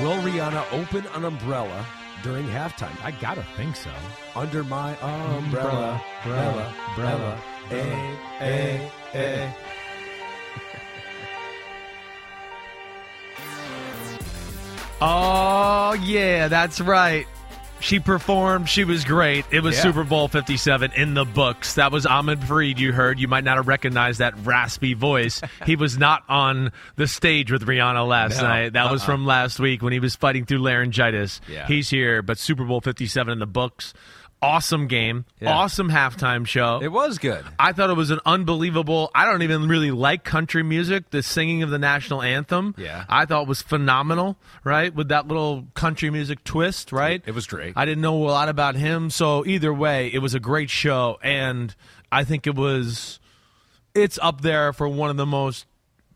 Will Rihanna open an umbrella during halftime? I gotta think so. Under my umbrella, umbrella, umbrella, eh, eh, eh. Oh yeah, that's right. She performed. She was great. It was Yeah. Super Bowl 57 in the books. That was Ahmed Fareed. You heard. You might not have recognized that raspy voice. he was not on the stage with Rihanna last No. night. That was uh-uh. from last week when he was fighting through laryngitis. Yeah. He's here, but Super Bowl 57 in the books. Awesome game. Yeah. Awesome halftime show. It was good. I thought it was an unbelievable. I don't even really like country music. The singing of the national anthem, Yeah. I thought was phenomenal. Right with that little country music twist, right? It was great. I didn't know a lot about him, so either way, it was a great show, and I think it was. It's up there for one of the most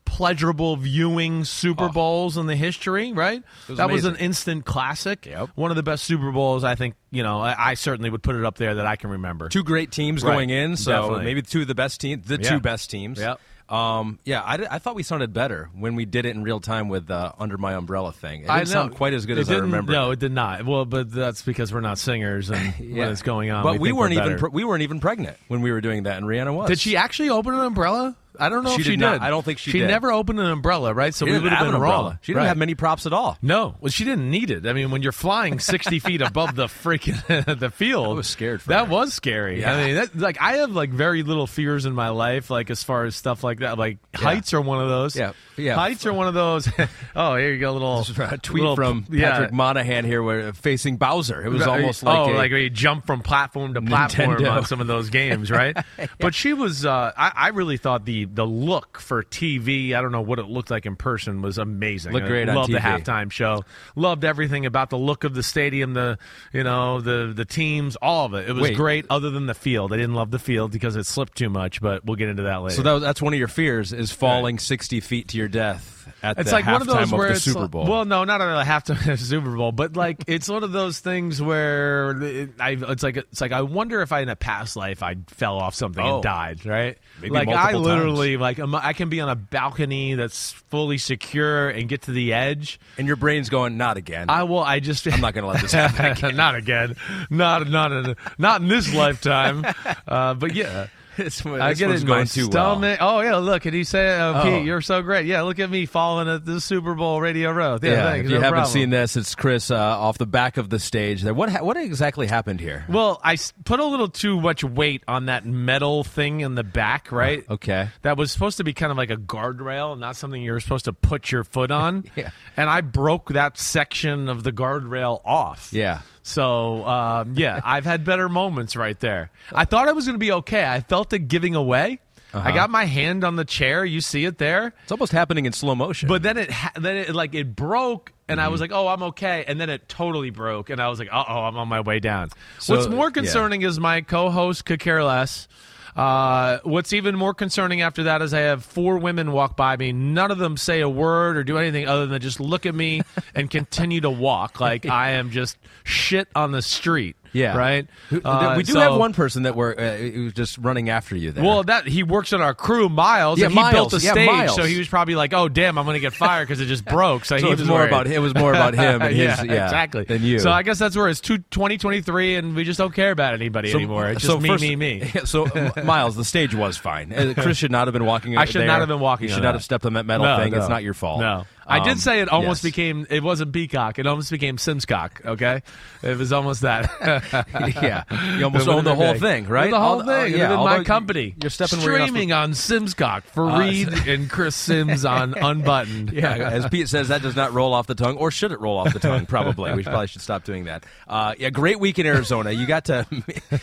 pleasurable viewing Super Bowls in the history, right? was that was an instant classic. Yep. One of the best Super Bowls, I think. You know, I, I certainly would put it up there that I can remember. Two great teams Right. going in, so Definitely. maybe two of the best teams, the Yeah. two best teams. Yep. Um, yeah, I, did- I thought we sounded better when we did it in real time with uh, Under My Umbrella thing. It didn't I know. sound quite as good It as I remember. No, it did not. Well, but that's because we're not singers and Yeah. what is going on. But we, think weren't we're even pre- we weren't even pregnant when we were doing that, and Rihanna was. did she actually open an umbrella? I don't know She if she did not. did. I don't think she did. She did. never opened an umbrella, right? So She we didn't would have have been an umbrella. wrong. She didn't Right. have many props at all. No, well, she didn't need it. I mean, when you're flying 60 feet above the freaking the field, I was scared for that her. was scary. I mean, that, like I have like very little fears in my life, like as far as stuff like that. Like heights are one of those. Yeah. Yeah. heights are one of those. oh, here you go, little A tweet little- from yeah. Patrick Monahan here, where facing Bowser. It was almost like oh, a- like where you jump from platform to platform Nintendo. on some of those games, right? But she was. Uh, I, I really thought the the look for TV. I don't know what it looked like in person was amazing. Looked I great on Loved the halftime show. Loved everything about the look of the stadium. The you know the the teams, all of it. It was Wait. great. Other than the field, I didn't love the field because it slipped too much. But we'll get into that later. so that was, that's one of your fears is falling sixty feet to your death at It's the like one of those halftime where the it's Super like- well, no, not at the halftime of the Super Bowl, but like it's one of those things where it, I, it's like it's like I wonder if I in a past life I fell off something Oh. and died, right? Maybe like I literally like I'm- I can be on a balcony that's fully secure and get to the edge. and your brain's going, not again. I will. I just. I'm not going to let this happen again. not again. Not not in, not in this lifetime. Uh, but yeah. This, I this get it in going my too stomach. Oh yeah, look, and he said, oh, Oh. "Pete, you're so great. Yeah, look at me falling at the Super Bowl Radio Row. Yeah, well. Yeah, thanks, if you no haven't problem. seen this, it's Chris uh, off the back of the stage there. What ha- what exactly happened here? Well, I put a little too much weight on that metal thing in the back, right? Okay. That was supposed to be kind of like a guardrail, not something you're supposed to put your foot on. Yeah. And I broke that section of the guardrail off. Yeah. So, um, yeah, I've had better moments right there. I thought I was going to be okay. I felt it giving away. Uh-huh. I got my hand on the chair. You see it there. It's almost happening in slow motion. But then it ha- then it like it broke, and I was Mm-hmm. like, "Oh, I'm okay." And then it totally broke, and I was like, "Uh oh, I'm on my way down." So, what's more yeah. concerning is my co-host could care less. Uh, what's even more concerning after that is I have four women walk by me. None of them say a word or do anything other than just look at me and continue to walk like I am just shit on the street. Yeah, right. Uh, we do so- have one person that were uh, who's just running after you there. Well, that he works on our crew, Miles. Yeah, and he built the Yeah, stage, Miles. so he was probably like, "Oh, damn, I'm going to get fired because it just broke." So, so he it was more worried. about it was more about him and his yeah, yeah, exactly than you. So I guess that's where it's two, 2023, and we just don't care about anybody So- anymore. It's so just me, first- me, me. So uh, Miles, the stage was fine. Uh, Chris should not have been walking. I should there. not have been walking You should not that. have stepped on that metal No, thing. no. It's not your fault. No, I Um, did say it almost yes. became. It wasn't Peacock. It almost became Simscock. Okay, it was almost that. yeah, you almost own the whole big. thing, right? The whole thing. uh, yeah, would've been although my company. You're stepping where you're not streaming on Simscock. Reed and Chris Simms on Unbuttoned. Yeah, as Pete says, that does not roll off the tongue, or should it roll off the tongue? Probably. We probably should stop doing that. Uh, yeah, great week in Arizona. You got to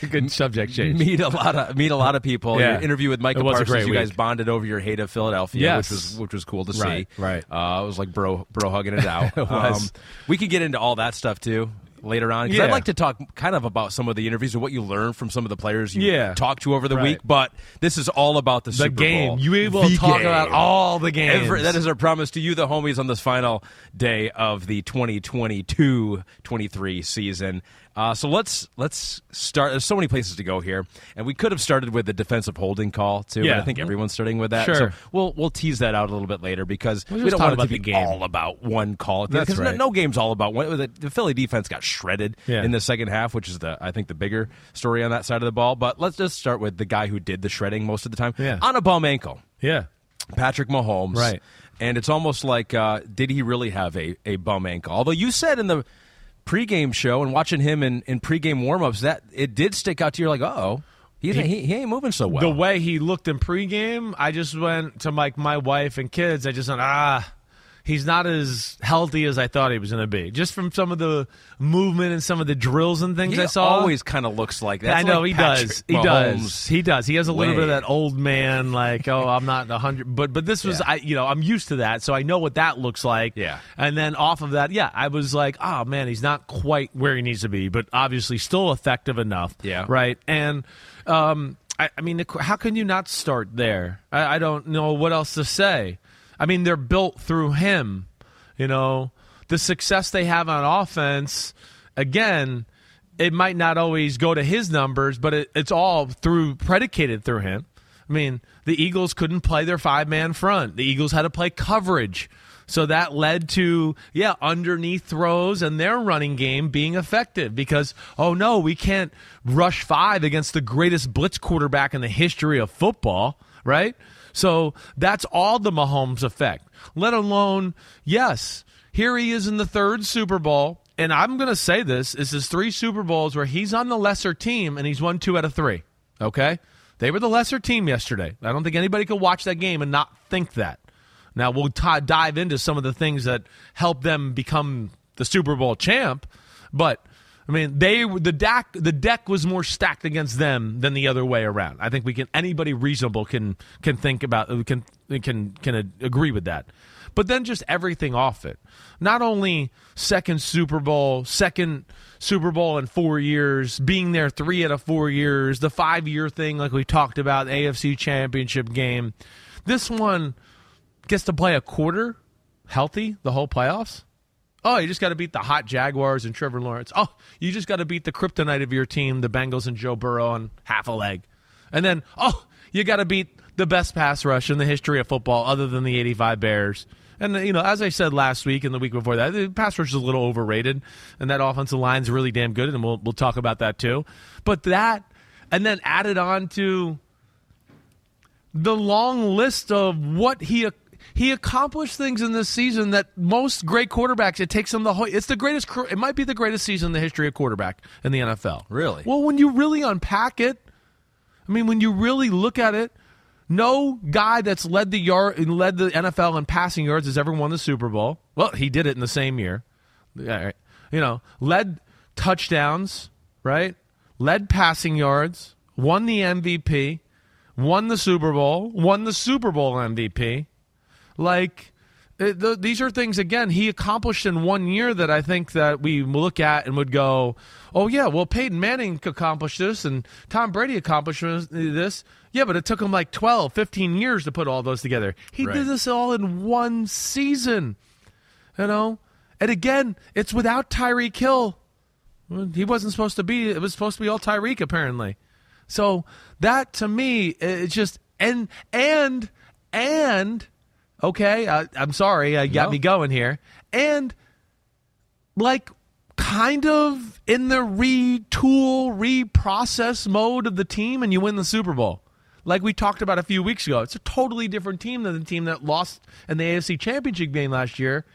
good subject change. meet a lot of meet a lot of people. Yeah. Your interview with It Parsons. you guys week. bonded over your hate of Philadelphia, Yes. which was which was cool to Right, see. right. Uh, it was like bro bro hugging it out. It was. Um, we could get into all that stuff too. later on? Yeah. I'd like to talk kind of about some of the interviews and what you learned from some of the players you Yeah. talked to over the Right. week. But this is all about the, The Super game. Bowl. You able The to talk game. about all the games. Every- that is our promise to you, the homies, on this final day of the 2022-23 season. Uh, so let's let's start. There's so many places to go here, and we could have started with the defensive holding call too. Yeah. But I think everyone's starting with that. Sure. So we'll we'll tease that out a little bit later because we'll we don't want it to be game. all about one call. That's Because no- right. no game's all about one. The, the Philly defense got shredded Yeah. in the second half, which is the I think the bigger story on that side of the ball. But let's just start with the guy who did the shredding most of the time Yeah. on a bum ankle. yeah. Patrick Mahomes. Right. And it's almost like, uh, did he really have a, a bum ankle? Although you said in the pregame show and watching him in, in pregame warmups that it did stick out to you like, oh, he, he, he ain't moving so well. The way he looked in pregame, I just went to like my wife and kids. I just went, ah, he's not as healthy as I thought he was going to be. Just from some of the movement and some of the drills and things he I saw. always kind of looks like that. I know like he Patrick does. He Mahomes. does. He does. He has a little way. bit of that old man, like, oh, I'm not a hundred. But but this was, Yeah. I you know, I'm used to that, so I know what that looks like. Yeah. And then off of that, yeah, I was like, oh man, he's not quite where he needs to be, but obviously still effective enough. Yeah. Right. And um, I, I mean, how can you not start there? I, I don't know what else to say. I mean, they're built through him. You know, the success they have on offense, again, it might not always go to his numbers, but it, it's all through predicated through him. I mean, the Eagles couldn't play their five man front. The Eagles had to play coverage. So that led to, yeah, underneath throws and their running game being effective because, oh no, we can't rush five against the greatest blitz quarterback in the history of football, right? So that's all the Mahomes effect. Let alone, yes, here he is in the third Super Bowl. And I'm going to say this this is three Super Bowls where he's on the lesser team and he's won two out of three. Okay? They were the lesser team yesterday. I don't think anybody could watch that game and not think that. Now, we'll t- dive into some of the things that help them become the Super Bowl champ, but. I mean, they the deck the deck was more stacked against them than the other way around. I think we can anybody reasonable can can think about uh, can can can agree with that. But then just everything off it. Not only second Super Bowl, second Super Bowl in 4 years, being there 3 out of 4 years, the 5 year thing like we talked about, AFC Championship game. This one gets to play a quarter healthy the whole playoffs. Oh, you just got to beat the hot Jaguars and Trevor Lawrence. Oh, you just got to beat the kryptonite of your team, the Bengals and Joe Burrow on half a leg. And then, oh, you got to beat the best pass rush in the history of football other than the 85 Bears. And, you know, as I said last week and the week before that, the pass rush is a little overrated, and that offensive line's really damn good, and we'll, we'll talk about that too. But that, and then added on to the long list of what he he accomplished things in this season that most great quarterbacks it takes them the whole it's the greatest it might be the greatest season in the history of quarterback in the NFL. Really? Well, when you really unpack it, I mean when you really look at it, no guy that's led the yard and led the NFL in passing yards has ever won the Super Bowl. Well, he did it in the same year. You know, led touchdowns, right? Led passing yards, won the MVP, won the Super Bowl, won the Super Bowl MVP. Like it, th- these are things again he accomplished in one year that I think that we look at and would go, "Oh yeah, well Peyton Manning accomplished this and Tom Brady accomplished this." Yeah, but it took him like 12, 15 years to put all those together. He Right. did this all in one season. You know? And again, it's without Tyreek Hill. He wasn't supposed to be. It was supposed to be all Tyreek apparently. So that to me, it's just and and and okay. I, I'm sorry, I got No. me going here. And like kind of in the retool, reprocess mode of the team, and you win the Super Bowl. Like we talked about a few weeks ago, it's a totally different team than the team that lost in the AFC Championship game last year.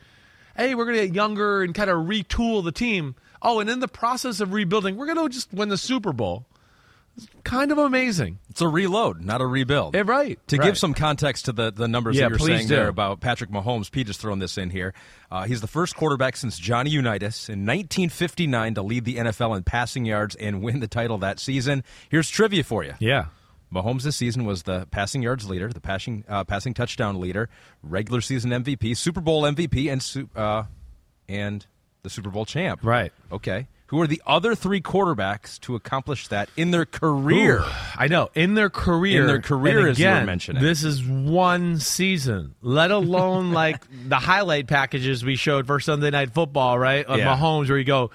Hey, we're going to get younger and kind of retool the team. Oh, and in the process of rebuilding, we're going to just win the Super Bowl. It's kind of amazing. It's a reload, not a rebuild. Yeah, right, To right. give some context to the, the numbers Yeah, that you're saying do. there about Patrick Mahomes, Pete has thrown this in here. Uh, he's the first quarterback since Johnny Unitas in 1959 to lead the NFL in passing yards and win the title that season. Here's trivia for you. Yeah. Mahomes this season was the passing yards leader, the passing uh, passing touchdown leader, regular season MVP, Super Bowl MVP, and uh, and the Super Bowl champ. Right. Okay. Who are the other three quarterbacks to accomplish that in their career. Ooh, I know in their career, In their career, and as you were again, mentioning. This is one season, let alone like the highlight packages we showed for Sunday Night Football, right? On Yeah. Mahomes, where you go,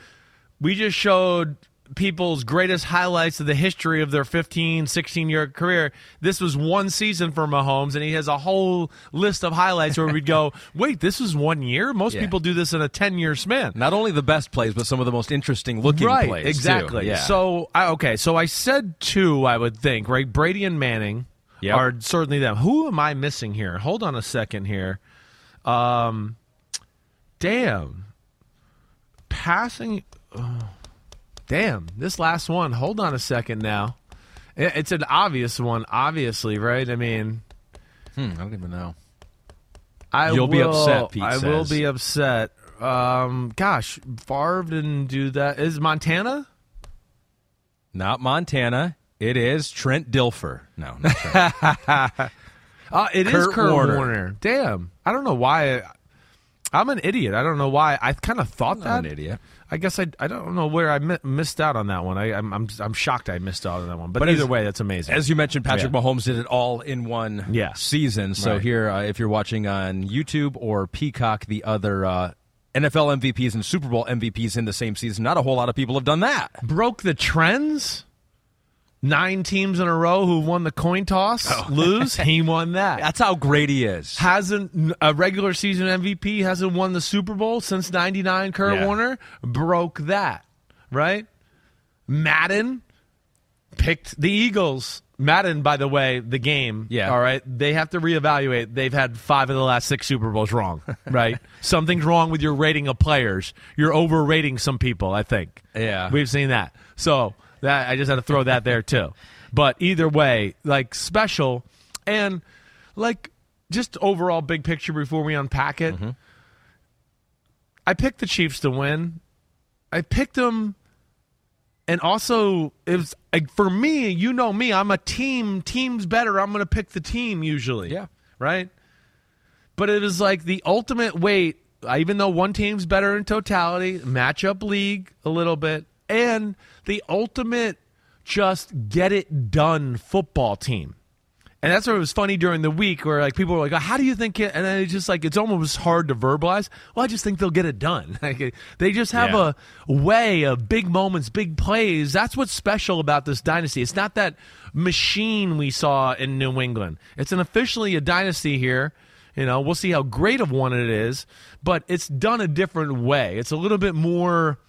we just showed people's greatest highlights of the history of their 15, 16 year career. This was one season for Mahomes, and he has a whole list of highlights where we'd go, wait, this was one year? Most Yeah. people do this in a 10 year span. Not only the best plays, but some of the most interesting looking right, plays. too. exactly. Yeah. So I, okay, so I said two. I would think right. Brady and Manning Yep. are certainly them. Who am I missing here? Hold on a second here. Um, damn, passing. oh, damn, this last one. Hold on a second now. It's an obvious one, obviously, right? I mean, Hmm, I don't even know. I You'll be upset, Pete I will be upset. Um, gosh, Favre didn't do that. Is Montana? Not Montana. It is Trent Dilfer. No, not Trent. Uh, it is Kurt Kurt Warner. Warner. Damn. I don't know why. I'm an idiot. I don't know why. I kind of thought that. an idiot. I guess I, I don't know where I mi- missed out on that one. I, I'm, I'm I'm shocked I missed out on that one. But, But either as- way, that's amazing. As you mentioned, Patrick Yeah. Mahomes did it all in one Yeah. season. So Right. here, uh, if you're watching on YouTube or Peacock, the other uh, NFL MVPs and Super Bowl MVPs in the same season, not a whole lot of people have done that. Broke the trends. Nine teams in a row who won the coin toss oh. lose. he won that. That's how great he is. hasn't a regular season MVP hasn't won the Super Bowl since '99. Kurt Yeah. Warner broke that, right? Madden picked the Eagles. Madden, by the way, the game. Yeah. All right. They have to reevaluate. They've had five of the last six Super Bowls wrong. Right. Something's wrong with your rating of players. You're overrating some people. I think. Yeah. We've seen that. So that I just had to throw that there too. But either way, like special and like just overall big picture before we unpack it. Mm-hmm. I picked the Chiefs to win. I picked them and also it was like for me, you know me, I'm a team, team's better. I'm going to pick the team usually. Yeah. Right? But it is like the ultimate weight, even though one team's better in totality, matchup league a little bit, and the ultimate just get it done football team. And that's what was funny during the week where like people were like, oh, "How do you think it?" And then it's just like it's almost hard to verbalize. Well, I just think they'll get it done. Like, they just have Yeah. a way of big moments, big plays. That's what's special about this dynasty. It's not that machine we saw in New England. It's an officially a dynasty here. You know, we'll see how great of one it is, but it's done a different way. It's a little bit more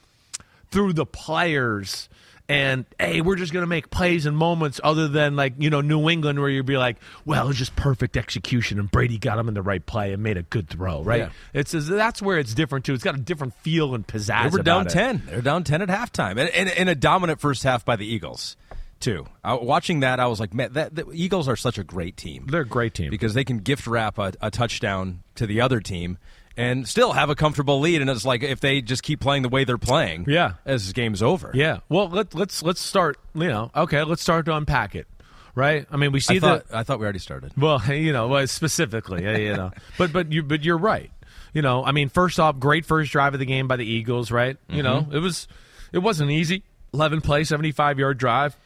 through the players and hey we're just going to make plays and moments other than like you know new england where you'd be like well it's just perfect execution and brady got him in the right play and made a good throw right Yeah. it's that's where it's different too it's got a different feel and pizzazz They were down it. 10. They were down 10 at halftime. And, and, and a dominant first half by the Eagles, too. Uh, watching that, I was like, man, that, the Eagles are such a great team. they're a great team because they can gift wrap a, a touchdown to the other team and still have a comfortable lead. And it's like if they just keep playing the way they're playing, Yeah. as this game's over. yeah well let, let's let's start you know okay let's start to unpack it right i mean we see I thought, the I thought we already started. Well, you know, specifically, you know, but but you but you're right. You know, I mean, first off, great first drive of the game by the Eagles, right? You know, Mm-hmm. it was it wasn't easy. Eleven play, seventy five yard drive.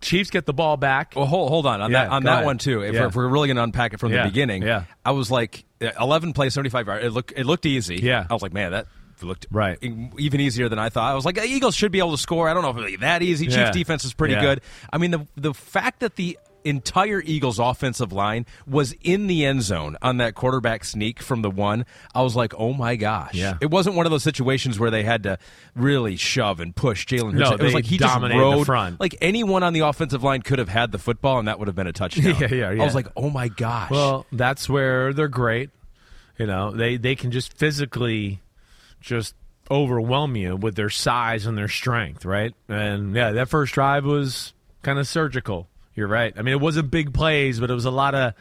Chiefs get the ball back. Well, hold, hold on on Yeah, that on that ahead. one too. If, Yeah. we're, if we're really going to unpack it from Yeah, the beginning, yeah. I was like, uh, eleven plays, seventy five yard. It looked it looked easy. Yeah. I was like, man, that looked Right. even easier than I thought. I was like, Eagles should be able to score. I don't know if it'll be that easy. Chiefs defense is pretty good. I mean, the the fact that the entire Eagles offensive line was in the end zone on that quarterback sneak from the one, I was like, oh my gosh. Yeah. It wasn't one of those situations where they had to really shove and push Jalen Hurts. No, it was like he just dominated the rode front. like anyone on the offensive line could have had the football and that would have been a touchdown. Yeah, yeah, yeah. I was like, oh my gosh. Well, that's where they're great. You know, they they can just physically just overwhelm you with their size and their strength, right? And yeah, that first drive was kind of surgical. You're right. I mean, it wasn't big plays, but it was a lot of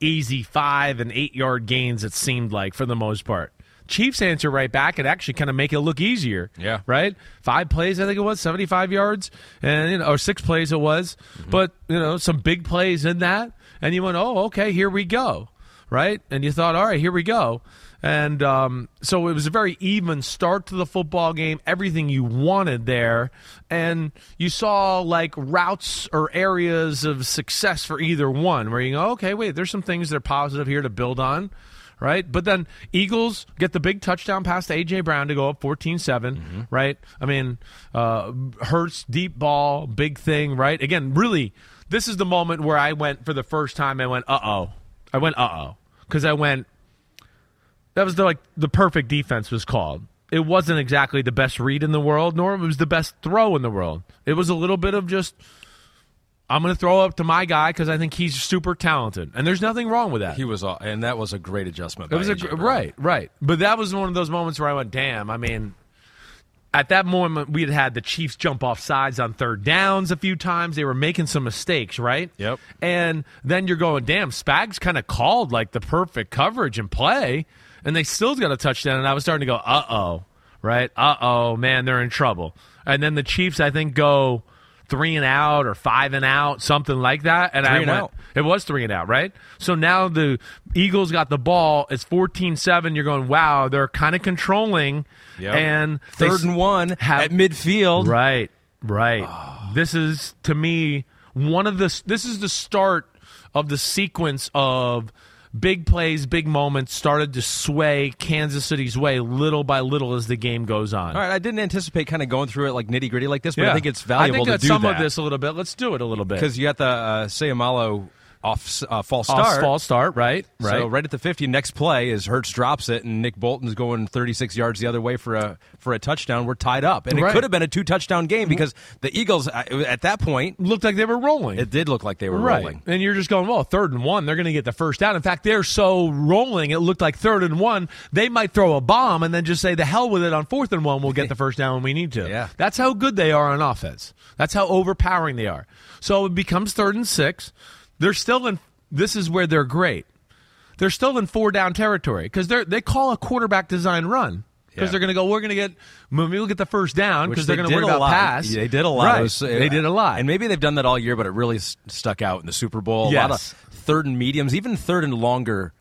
easy five and eight yard gains. It seemed like for the most part. Chiefs answer right back and actually kind of make it look easier. Yeah. Right. Five plays, I think it was seventy five yards, and you know, or six plays it was, mm-hmm. but you know, some big plays in that, and you went, oh, okay, here we go right? And you thought, all right, here we go. And um, so it was a very even start to the football game, everything you wanted there. And you saw like routes or areas of success for either one where you go, okay, wait, there's some things that are positive here to build on right? But then Eagles get the big touchdown pass to A.J. Brown to go up 14 7, mm-hmm. right? I mean, uh, Hurts, deep ball, big thing, right? Again, really, this is the moment where I went for the first time, I went, uh oh. I went, uh oh. Because I went, that was the, like the perfect defense was called. It wasn't exactly the best read in the world, nor it was the best throw in the world. It was a little bit of just I'm going to throw up to my guy because I think he's super talented, and there's nothing wrong with that. He was, and that was a great adjustment. It was a, right, right. But that was one of those moments where I went, "Damn!" I mean, at that moment, we had had the Chiefs jump off sides on third downs a few times. They were making some mistakes, right? Yep. And then you're going, "Damn!" Spags kind of called like the perfect coverage and play, and they still got a touchdown. And I was starting to go, "Uh oh!" Right? Uh oh, man, they're in trouble. And then the Chiefs, I think, go three and out or five and out, something like that. And three I and went, out. it was three and out, right? So now the Eagles got the ball. It's 14-7. You're going, wow, they're kind of controlling. Yep. And third and one have, at midfield. Right, right. Oh. This is to me one of the. This is the start of the sequence of big plays, big moments started to sway Kansas City's way little by little as the game goes on. All right, I didn't anticipate kind of going through it like nitty gritty like this, but yeah. I think it's valuable I think to do some that. of this a little bit. Let's do it a little bit because you got the uh, Seumalo off uh, false start. Off false start, right? Right. So right at the 50, next play is Hurts drops it, and Nick Bolton's going 36 yards the other way for a for a touchdown. We're tied up, and right. it could have been a two touchdown game because the Eagles at that point looked like they were rolling. It did look like they were right. rolling, and you're just going, well, third and one, they're going to get the first down. In fact, they're so rolling, it looked like third and one. They might throw a bomb and then just say the hell with it on fourth and one. We'll get the first down when we need to. yeah, that's how good they are on offense. That's how overpowering they are. So it becomes third and six. They're still in this is where they're great. They're still in four down territory because they they call a quarterback design run because yeah. they're going to go. We're going to get maybe we'll get the first down because they're going to worry about pass. They did a lot. Right. Was, they did a lot, and maybe they've done that all year, but it really stuck out in the Super Bowl. Yes. A lot of third and mediums, even third and longer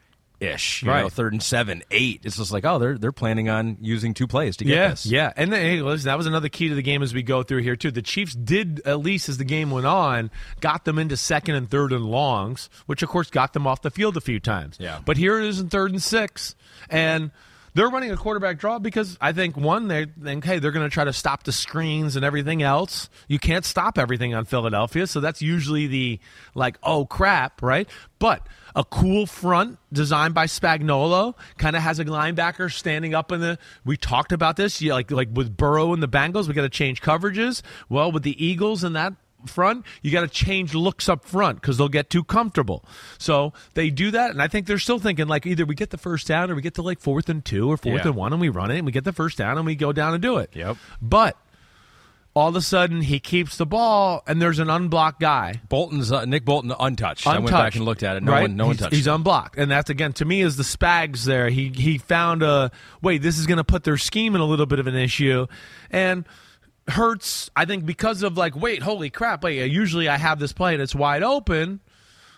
ish. right. Know, third and seven, eight. It's just like, oh, they're they're planning on using two plays to get yeah, this. Yeah, and then, hey, listen, that was another key to the game as we go through here too. The Chiefs did at least as the game went on, got them into second and third and longs, which of course got them off the field a few times. Yeah. But here it is in third and six, and they're running a quarterback draw because I think one they think hey they're going to try to stop the screens and everything else. You can't stop everything on Philadelphia, so that's usually the like oh crap right. But a cool front designed by Spagnolo. kind of has a linebacker standing up in the. We talked about this, yeah, like like with Burrow and the Bengals, we got to change coverages. Well, with the Eagles and that front, you got to change looks up front because they'll get too comfortable. So they do that, and I think they're still thinking like either we get the first down or we get to like fourth and two or fourth yeah. and one and we run it and we get the first down and we go down and do it. Yep. But all of a sudden he keeps the ball and there's an unblocked guy. Bolton's uh, Nick Bolton untouched. untouched. I went back and looked at it. No right? one, no one touched. He's him. unblocked, and that's again to me is the Spags there. He he found a wait. This is going to put their scheme in a little bit of an issue, and Hurts, I think, because of like, wait, holy crap! Wait, usually I have this play and it's wide open.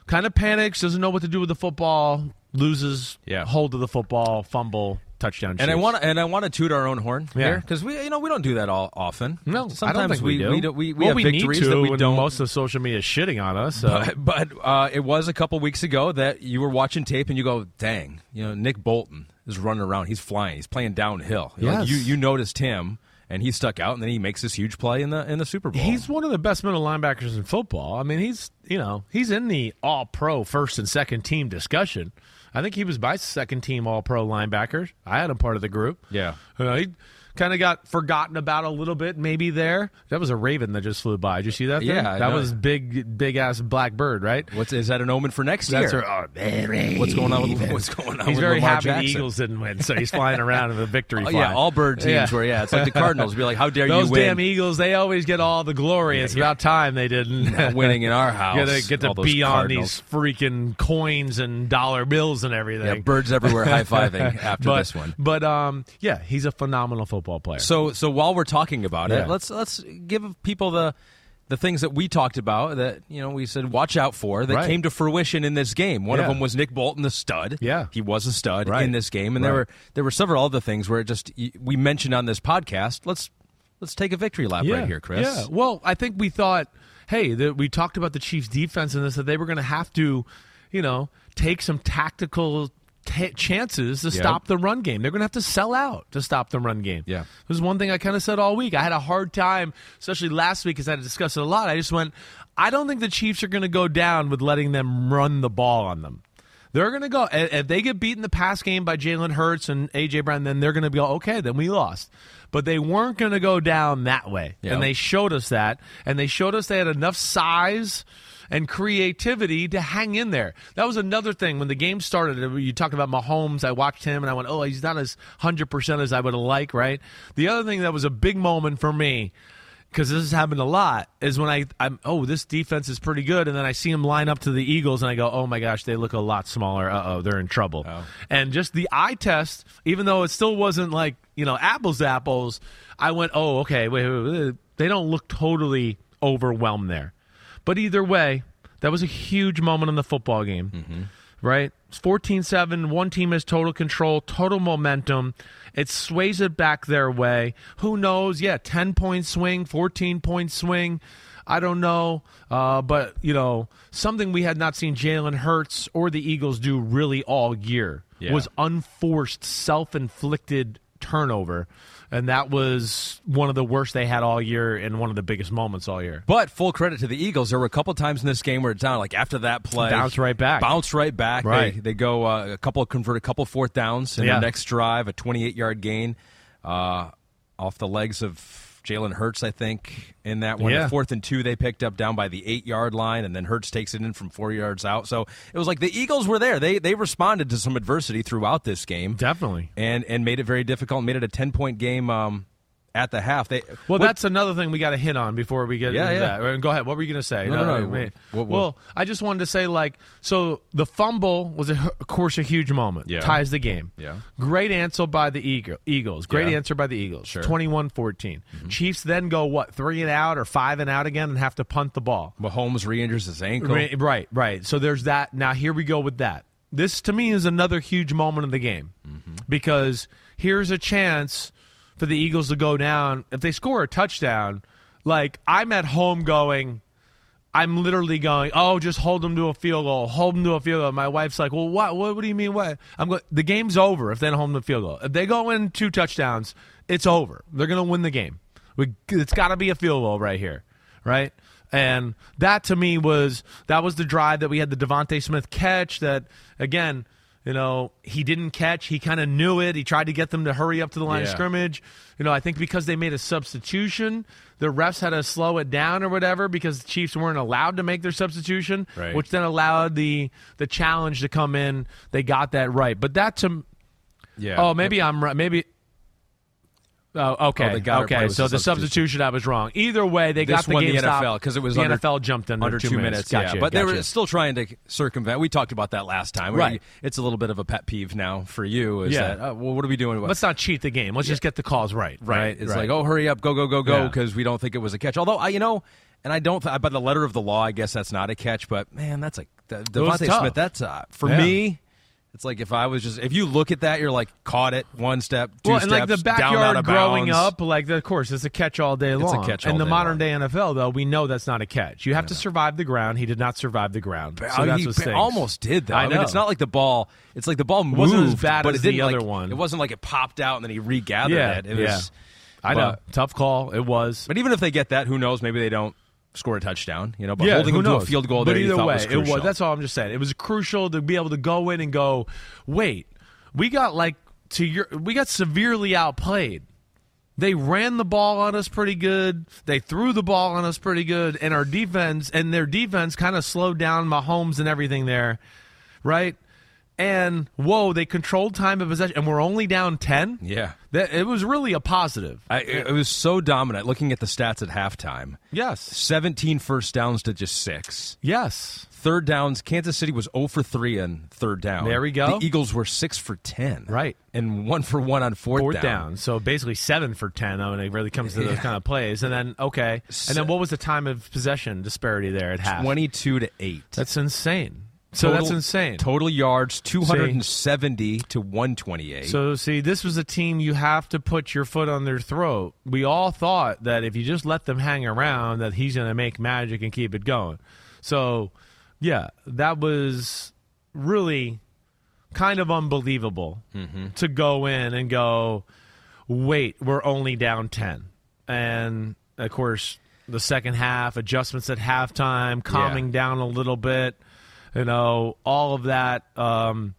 Kind of panics, doesn't know what to do with the football, loses yeah. hold of the football, fumble, touchdown. And. I want to and I want to toot our own horn yeah. here because we you know we don't do that all often. No, sometimes we, we, do. we do. We, we well, have victories need to that we don't. Most of social media is shitting on us. So. But, but uh, it was a couple weeks ago that you were watching tape and you go, "Dang, you know Nick Bolton is running around. He's flying. He's playing downhill. Yes. Like, you you noticed him." and he stuck out, and then he makes this huge play in the in the Super Bowl. He's one of the best middle linebackers in football. I mean, he's you know he's in the All Pro first and second team discussion. I think he was my second team All Pro linebacker. I had him part of the group. Yeah, know, he kind of got forgotten about a little bit, maybe there. That was a raven that just flew by. Did you see that? Thing? Yeah, that was big, big ass black bird, right? What's is that an omen for next That's year? Her, oh, what's going on? With, what's going on? He's with very Lamar happy Jackson? the Eagles didn't win, so he's flying around in the victory. Oh, yeah, all bird teams yeah. where yeah, it's like the Cardinals. Be like, how dare Those you win? damn Eagles, they always get all the glory. Yeah, it's yeah. about time they didn't winning in our house. Get to, get to those be on Cardinals. these freaking coins and dollar bills and everything. Yeah, birds everywhere high fiving after but, this one. But um, yeah, he's a phenomenal football player. So so while we're talking about Yeah. it, let's let's give people the the things that we talked about that you know we said watch out for that Right. came to fruition in this game. One Yeah. of them was Nick Bolton, the stud. Yeah. he was a stud Right. in this game, and there were there were several other things where it just we mentioned on this podcast. Let's let's take a victory lap right here, Chris. Yeah. Well, I think we thought, hey, that we talked about the Chiefs' defense and this that they were going to have to, you know, take some tactical ta chances to Yep. stop the run game. They're going to have to sell out to stop the run game. Yeah. This is one thing I kind of said all week. I had a hard time, especially last week, because I had to discuss it a lot. I just went, I don't think the Chiefs are going to go down with letting them run the ball on them. They're going to go. If they get beaten the pass game by Jalen Hurts and AJ Brown, then they're going to go, okay, then we lost. But they weren't going to go down that way, Yeah. and they showed us that, and they showed us they had enough size and creativity to hang in there. That was another thing when the game started. You talked about Mahomes. I watched him, and I went, oh, he's not as hundred percent as I would liked. Right. The other thing that was a big moment for me because this has happened a lot, is when I, I'm, oh, this defense is pretty good, and then I see them line up to the Eagles, and I go, oh my gosh, they look a lot smaller. Uh oh, they're in trouble. And just the eye test, even though it still wasn't like you know apples to apples, I went, oh, okay, wait, wait, wait, they don't look totally overwhelmed there. But either way, that was a huge moment in the football game right? It's 14 7. One team has total control, total momentum. It sways it back their way. Who knows? Yeah, 10 point swing, 14 point swing. I don't know. Uh, but, you know, something we had not seen Jalen Hurts or the Eagles do really all year Yeah. was unforced, self inflicted turnover. And that was one of the worst they had all year and one of the biggest moments all year. But full credit to the Eagles. There were a couple times in this game where it's down like after that play, Bounce right back. bounce right back. Right. They, they go uh, a couple convert a couple fourth downs in Yeah. the next drive, a 28 yard gain uh, off the legs of Jalen Hurts, I think, in that one. Yeah. Fourth and two they picked up down by the eight yard line, and then Hurts takes it in from four yards out. So it was like the Eagles were there. They they responded to some adversity throughout this game. Definitely. And and made it very difficult. Made it a 10 point game um, at the half. They Well, what- that's another thing we got to hit on before we get Yeah, into yeah. that. Go ahead. What were you going to say? No, no, no. What- what- Well, I just wanted to say, like, so the fumble was, a, of course, a huge moment. Yeah. Ties the game. Yeah. Great answer by the Eagle- Eagles. Great Yeah. answer by the Eagles. Sure. Mm-hmm. Chiefs then go, what, three and out or five and out again and have to punt the ball. Mahomes re-injures his ankle. Right, right, right. So there's that. Now here we go with that. This to me is another huge moment of the game because here's a chance for the Eagles to go down. If they score a touchdown, like I'm at home going, I'm literally going, oh, just hold them to a field goal, hold them to a field goal. My wife's like, well, what? What, what do you mean? What? I'm going. The game's over if they don't hold them to a field goal. If they go in two touchdowns, it's over. They're going to win the game. We, it's got to be a field goal right here, right? And that to me was that was the drive that we had the DeVonta Smith catch. That again, you know, he didn't catch. He kind of knew it. He tried to get them to hurry up to the line of scrimmage. You know, I think because they made a substitution, the refs had to slow it down or whatever because the Chiefs weren't allowed to make their substitution, Right. which then allowed the the challenge to come in. They got that right, but that to Yeah. oh maybe I'm right. Maybe. Oh, okay. Oh, okay, so the substitution I was wrong. Either way, they This got the game the NFL stopped 'cause it was the under- NFL jumped in under two, minutes. Gotcha, yeah, but they were still trying to circumvent. We talked about that last time. Right. it's a little bit of a pet peeve now for you. Is Yeah. that uh, well, what are we doing? Let's not cheat the game. Let's just get the calls right. right? It's right. like oh, hurry up, go, go, go, go, Yeah. because we don't think it was a catch. Although I, you know, and I don't. Th- by the letter of the law, I guess that's not a catch. But man, that's a the, DeVonta. Smith. That's uh, for Yeah. me. It's like if I was just if you look at that, you're like caught it one step, two well, and steps, like the down out backyard growing up, like of course, it's a catch all day long. It's a long. catch In all the day modern long. day NFL, though, we know that's not a catch. You have to survive the ground. He did not survive the ground. So that's he what almost did though. I I, mean, know. it's not like the ball. It's like the ball moved, wasn't as bad but as it didn't the other like- one. It wasn't like it popped out and then he regathered Yeah, it. It yeah. was. I know. Tough call. It was. But even if they get that, who knows? Maybe they don't score a touchdown. You know, but yeah, holding them knows? to a field goal but there, either way, was it was. That's all I'm just saying. It was crucial to be able to go in and go. Wait, we got like to your. We got severely outplayed. They ran the ball on us pretty good. They threw the ball on us pretty good, and our defense and their defense kind of slowed down Mahomes and everything there, right? And whoa, they controlled time of possession, and we're only down ten. Yeah. That it was really a positive. I, it was so dominant. Looking at the stats at halftime, Yes, 17 first downs to just six. yes, Third downs, Kansas City was 0 for 3 on third down. There we go. The Eagles were 6 for 10. Right. And 1 for 1 on fourth, fourth down. So basically seven for ten when it really comes to those kind of plays. And then okay, and then what was the time of possession disparity there at half? 22 to 8. That's insane. So Total- that's insane. Total yards 270 to 128. So see, this was a team you have to put your foot on their throat. We all thought that if you just let them hang around, that he's going to make magic and keep it going. So, yeah, that was really kind of unbelievable mm-hmm. to go in and go, wait, we're only down ten, and of course the second half adjustments at halftime, calming down a little bit, you know, all of that. Um,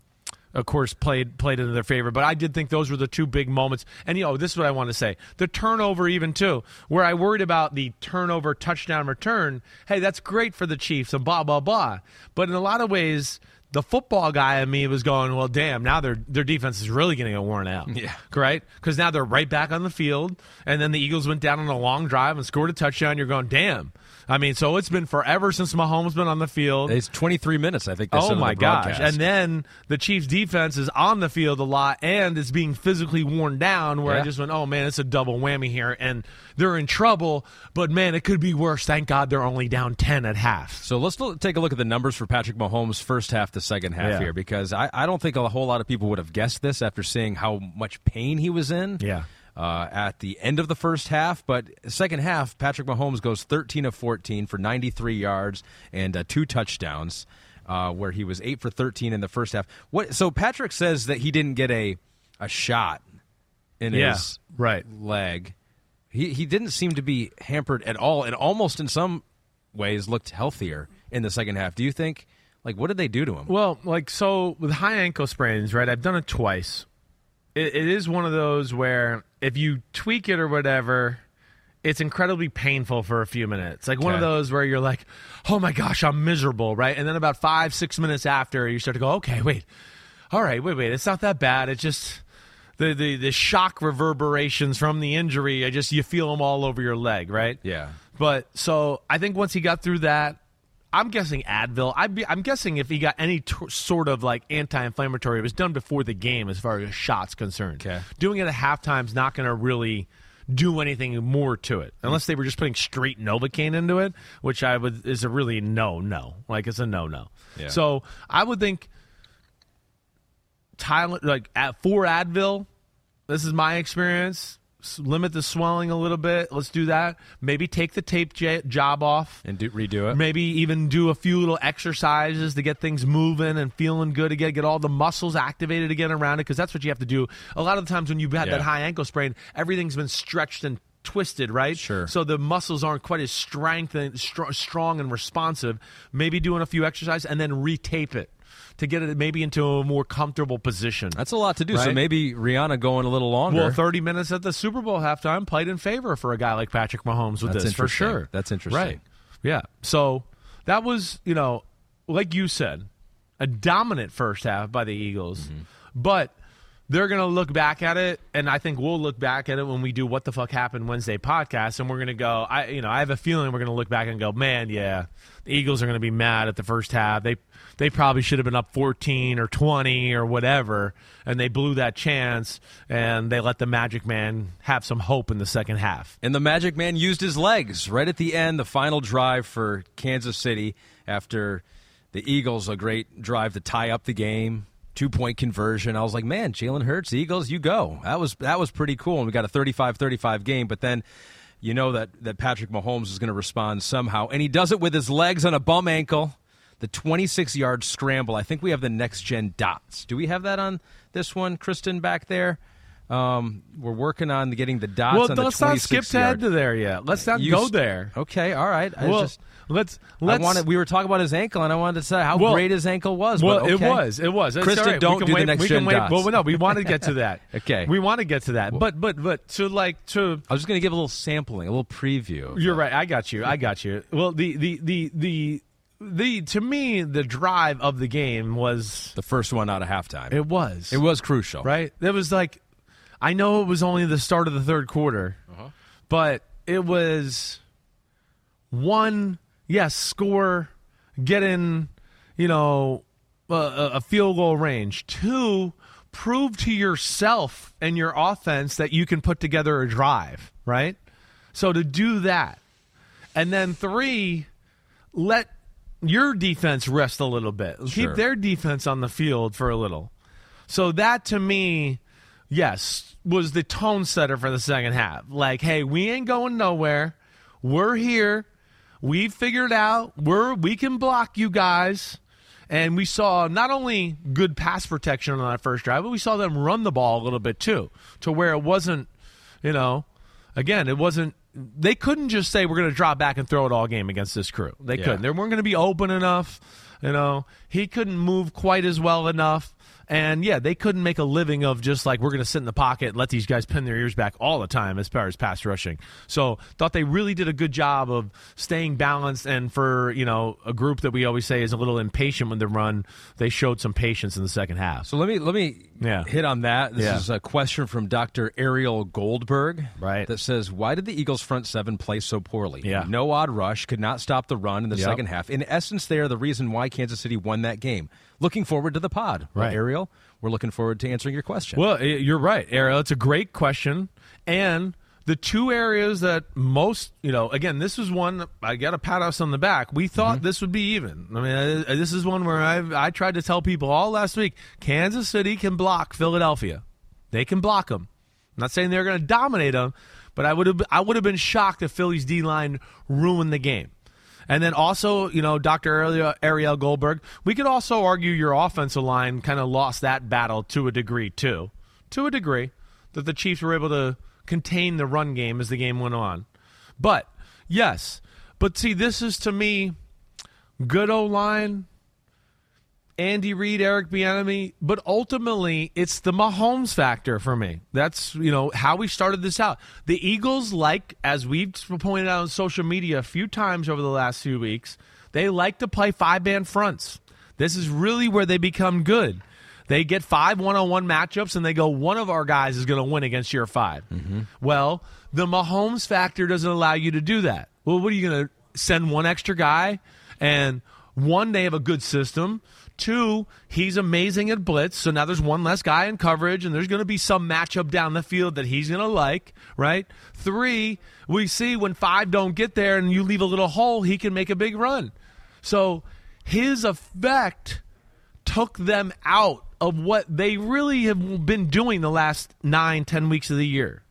of course, played played into their favor. But I did think those were the two big moments. And you know, this is what I want to say: the turnover, even too, where I worried about the turnover touchdown return. Hey, that's great for the Chiefs and blah blah blah. But in a lot of ways, the football guy in me was going, well, damn, now their their defense is really going to get worn out. Yeah. right. Because now they're right back on the field, and then the Eagles went down on a long drive and scored a touchdown. You're going, damn. I mean, so it's been forever since Mahomes been on the field. it's 23 minutes, I think. Oh my gosh! And then the Chiefs' defense is on the field a lot and is being physically worn down. Where I just went, "Oh man, it's a double whammy here," and they're in trouble. But man, it could be worse. Thank God they're only down ten at half. So let's take a look at the numbers for Patrick Mahomes' first half to second half Yeah. here, because I, I don't think a whole lot of people would have guessed this after seeing how much pain he was in. Yeah. Uh, at the end of the first half, but second half, Patrick Mahomes goes 13 of 14 for 93 yards and uh, two touchdowns, uh, where he was eight for 13 in the first half. What? So Patrick says that he didn't get a a shot in Yeah, his right. leg. He he didn't seem to be hampered at all, and almost in some ways looked healthier in the second half. Do you think? Like, what did they do to him? Well, like so with high ankle sprains, right? I've done it twice. It, it is one of those where if you tweak it or whatever, it's incredibly painful for a few minutes. Like one of those where you're like, "Oh my gosh, I'm miserable," right? And then about five, six minutes after, you start to go, "Okay, wait, all right, wait, wait, it's not that bad. It's just." The, the, the shock reverberations from the injury, I just you feel them all over your leg, right? Yeah. But so I think once he got through that, I'm guessing Advil. I'd be, I'm guessing if he got any t- sort of like anti-inflammatory, it was done before the game as far as shots concerned. Okay. Doing it at halftime is not going to really do anything more to it hmm. unless they were just putting straight Novocaine into it, which I would is a really no no. Like it's a no no. Yeah. So I would think Tyler like at for Advil. This is my experience. Limit the swelling a little bit. Let's do that. Maybe take the tape j- job off. And do, redo it. Maybe even do a few little exercises to get things moving and feeling good again, get all the muscles activated again around it, because that's what you have to do. A lot of the times when you've had Yeah. that high ankle sprain, everything's been stretched and twisted, right? Sure. So the muscles aren't quite as strength and str- strong and responsive. Maybe doing a few exercises and then retape it to get it maybe into a more comfortable position. That's a lot to do. So maybe Rihanna going a little longer. Well, 30 minutes at the Super Bowl halftime played in favor for a guy like Patrick Mahomes with That's this, for sure. That's interesting. Right. Yeah. So that was, you know, like you said, a dominant first half by the Eagles. Mm-hmm. But they're going to look back at it, and I think we'll look back at it when we do What the Fuck Happened Wednesday podcast, and we're going to go, I, you know, I have a feeling we're going to look back and go, man, yeah, the Eagles are going to be mad at the first half. They they probably should have been up 14 or 20 or whatever, and they blew that chance, and they let the Magic Man have some hope in the second half. And the Magic Man used his legs right at the end, the final drive for Kansas City after the Eagles, a great drive to tie up the game, two point conversion. I was like, man, Jalen Hurts, Eagles, you go. That was that was pretty cool. And we got a 35-35 game, but then you know that, that Patrick Mahomes is going to respond somehow. And he does it with his legs on a bum ankle. The 26 yard scramble. I think we have the next gen dots. Do we have that on this one, Kristen, back there? Um, we're working on getting the dots well, on let's not skip ahead to there yet. Let's not You go there. Okay, all right. I well, just let's let's. wanted. We were talking about his ankle, and I wanted to say how Well- great his ankle was. well, but it was. It was. Kristen, all right. don't we can do the wait, next we gen can wait. dots. Well, no, we want to get to that. Okay. we want to get to that. But but but to like to. I was just going to give a little sampling, a little preview. You're right. I got you. I got you. Well, the the the the the to me the drive of the game was The first one out of halftime. it was It was crucial. right. It was like I know it was only the start of the third quarter, uh-huh. but it was one yes score, get in, you know, a, a field goal range. Two, prove to yourself and your offense that you can put together a drive. Right. So to do that, and then three, let your defense rest a little bit. Sure. Keep their defense on the field for a little. So that to me, yes, was the tone setter for the second half. Like, hey, we ain't going nowhere. We're here. We figured out we're we can block you guys. And we saw not only good pass protection on that first drive, but we saw them run the ball a little bit too, to where it wasn't, you know, again, it wasn't. They couldn't just say we're going to drop back and throw it all game against this crew. They Yeah. couldn't. They weren't going to be open enough. You know, he couldn't move quite as well enough. And yeah, they couldn't make a living of just like we're going to sit in the pocket and let these guys pin their ears back all the time as far as pass rushing. So thought they really did a good job of staying balanced. And for you know a group that we always say is a little impatient when they run, they showed some patience in the second half. So let me let me Yeah. hit on that. This Yeah. is a question from Dr. Ariel Goldberg, Right. That says, "Why did the Eagles front seven play so poorly? Yeah. no odd rush, could not stop the run in the Yep. second half. In essence, they are the reason why Kansas City won that game. Looking forward to the pod, Well, Right. Ariel, we're looking forward to answering your question. Well, you're right, Ariel. It's a great question. And the two areas that most, you know, again, this is one I got to pat us on the back. We thought this would be even. I mean, uh, this is one where I I tried to tell people all last week. Kansas City can block Philadelphia. They can block them. I'm not saying they're going to dominate them, but I would have I would have been shocked if Philly's D line ruined the game. And then also, you know, Dr. Ariel, Goldberg, we could also argue your offensive line kind of lost that battle to a degree, too. To a degree, that the Chiefs were able to contain the run game as the game went on. But, yes. But see, this is to me good O line, Andy Reid, Eric Bieniemy, but ultimately it's the Mahomes factor for me. That's you know how we started this out. The Eagles like, as we've pointed out on social media a few times over the last few weeks, they like to play five band fronts. This is really where they become good. They get five one-on-one matchups and they go, one of our guys is going to win against your 5 mm-hmm. Well, the Mahomes factor doesn't allow you to do that. Well, what are you going to send one extra guy and one, they have a good system. Two, he's amazing at blitz. So now there's one less guy in coverage, and there's going to be some matchup down the field that he's going to like, right? Three, we see when five don't get there and you leave a little hole, he can make a big run. So his effect took them out of what they really have been doing the last nine, ten weeks of the year.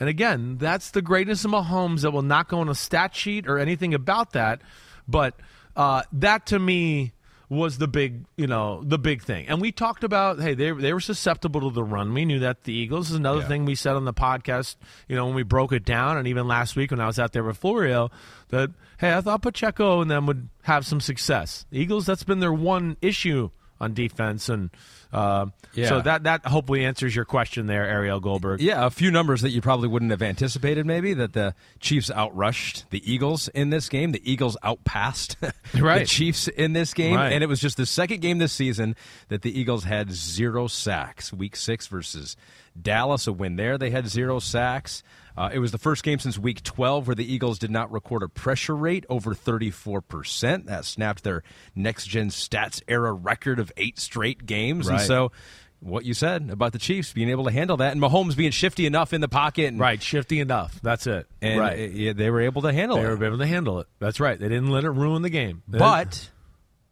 And again, that's the greatness of Mahomes that will not go on a stat sheet or anything about that. But uh, that to me was the big, you know, the big thing. And we talked about, hey, they they were susceptible to the run. We knew that the Eagles is another Yeah. thing we said on the podcast, you know, when we broke it down, and even last week when I was out there with Florio, that hey, I thought Pacheco and them would have some success. The Eagles, that's been their one issue on defense, and uh, Yeah. so that that hopefully answers your question there, Ariel Goldberg. Yeah, a few numbers that you probably wouldn't have anticipated. Maybe that the Chiefs outrushed the Eagles in this game. The Eagles outpassed the Chiefs in this game, Right. and it was just the second game this season that the Eagles had zero sacks. Week six versus Dallas, a win there. They had zero sacks. Uh, it was the first game since week 12 where the Eagles did not record a pressure rate over 34%. That snapped their next gen stats era record of eight straight games. And so, what you said about the Chiefs being able to handle that and Mahomes being shifty enough in the pocket. And, Right, shifty enough. That's it. And right. uh, yeah, they were able to handle they it. They were able to handle it. That's right. They didn't let it ruin the game. But,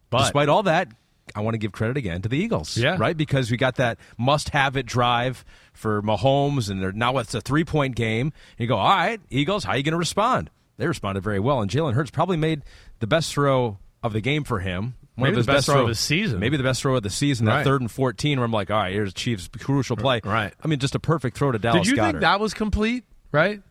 But- despite all that, I want to give credit again to the Eagles. Yeah. Right? Because we got that must have it drive for Mahomes, and they're, now it's a three point game. And you go, all right, Eagles, how are you going to respond? They responded very well, and Jalen Hurts probably made the best throw of the game for him. One Maybe of the best throw throw of the season. Maybe the best throw of the season. That third and fourteen, where I'm like, all right, here's Chiefs' crucial play. Right. I mean, just a perfect throw to Dallas. did you Goedert. think that was complete? Right.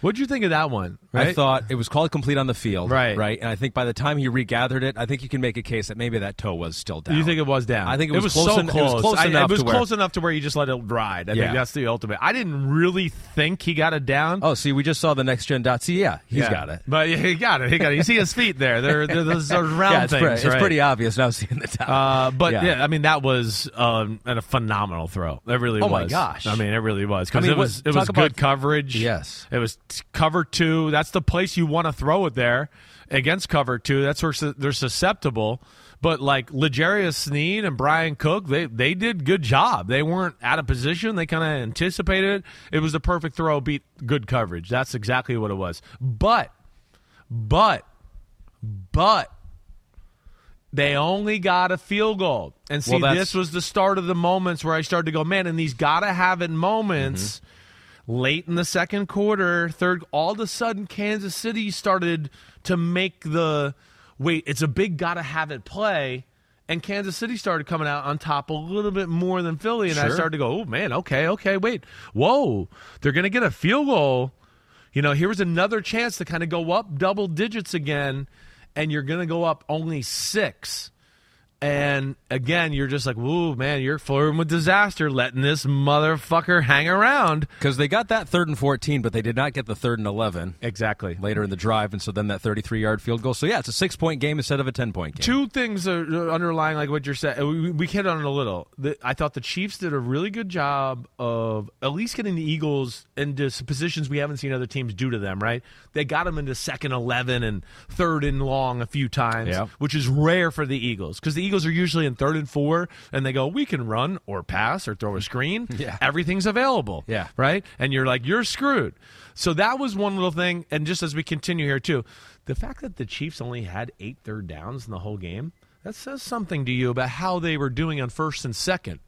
What'd you think of that one? I thought it was called complete on the field, Right. Right, and I think by the time he regathered it, I think you can make a case that maybe that toe was still down. You think it was down? I think it was, close so en- close. It was close I- enough it was to where- close enough to where you just let it ride. I Yeah. think that's the ultimate. I didn't really think he got it down. Oh, see, we just saw the next gen dot. See, yeah, he's Yeah. got it. But yeah, he got it. He got it. You see his feet there. They're, they're those, those round yeah, it's, things. pre- it's pretty obvious now seeing the top. Uh, but yeah. Yeah. I mean that was um, a phenomenal throw. It really Oh, was. my gosh. I mean, it really was because I mean, it was what- it was good about- coverage. Yes. it was cover two. That's the place you want to throw it there against cover two. That's where su- they're susceptible. But like L'Jarius Sneed and Bryan Cook, they they did good job. They weren't out of position. They kind of anticipated it. It was the perfect throw, beat good coverage. That's exactly what it was. But, but, but they only got a field goal. And see, Well, this was the start of the moments where I started to go, man, and these gotta have it moments. Mm-hmm. Late in the second quarter, third, all of a sudden, Kansas City started to make the wait, it's a big gotta have it play. And Kansas City started coming out on top a little bit more than Philly. And I started to go, oh, man, okay, okay, wait. Whoa, they're going to get a field goal. You know, here's another chance to kind of go up double digits again, and you're going to go up only six. And again, you're just like, whoa, man, you're flirting with disaster, letting this motherfucker hang around. Because they got that third and 14, but they did not get the third and 11 Exactly. later in the drive, and so then that 33 yard field goal. So, yeah, it's a six point game instead of a 10 point game. Two things are underlying, like what you're saying. Uh, we, we hit on it a little. The, I thought the Chiefs did a really good job of at least getting the Eagles into positions we haven't seen other teams do to them. Right? They got them into second eleven and third and long a few times, Yeah. which is rare for the Eagles because the Eagles are usually in third and four, and they go, "We can run or pass or throw a screen. Yeah. everything's available." Yeah. right? And you're like, you're screwed. So that was one little thing. And just as we continue here, too, the fact that the Chiefs only had eight third downs in the whole game, that says something to you about how they were doing on first and second.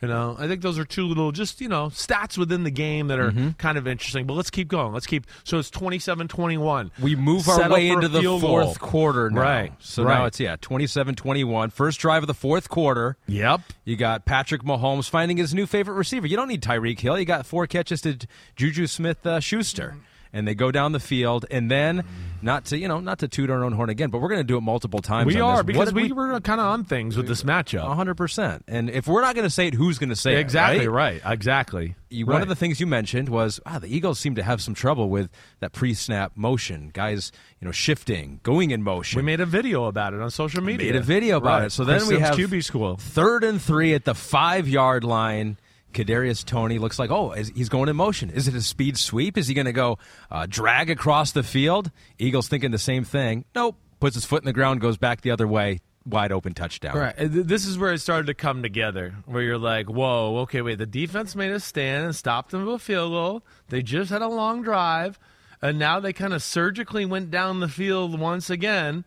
You know, I think those are two little, just, you know, stats within the game that are Mm-hmm. kind of interesting. But let's keep going. Let's keep. So it's 27 21. We move our way into the fourth quarter now. Right. So right. now it's, yeah, 27 21. First drive of the fourth quarter. Yep. You got Patrick Mahomes finding his new favorite receiver. You don't need Tyreek Hill. You got four catches to Juju Smith uh, Schuster. And they go down the field, and then not to you know not to toot our own horn again, but we're going to do it multiple times. We are this. because What we, were kind of on things with this matchup. hundred percent. And if we're not going to say it, who's going to say it? Exactly it? right. Exactly. You, one of the things you mentioned was ah, the Eagles seem to have some trouble with that pre-snap motion. Guys, you know, shifting, going in motion. We made a video about it on social media. We made a video about Right. it. So then Chris we Simms have QB school. third and three at the five yard line. Kadarius Toney looks like oh is, he's going in motion. Is it a speed sweep? Is he going to go uh, drag across the field? Eagles thinking the same thing. Nope. Puts his foot in the ground, goes back the other way, wide open touchdown. Right. This is where it started to come together, where you're like, whoa, okay, wait, the defense made a stand and stopped them with a field goal. They just had a long drive, and now they kind of surgically went down the field once again.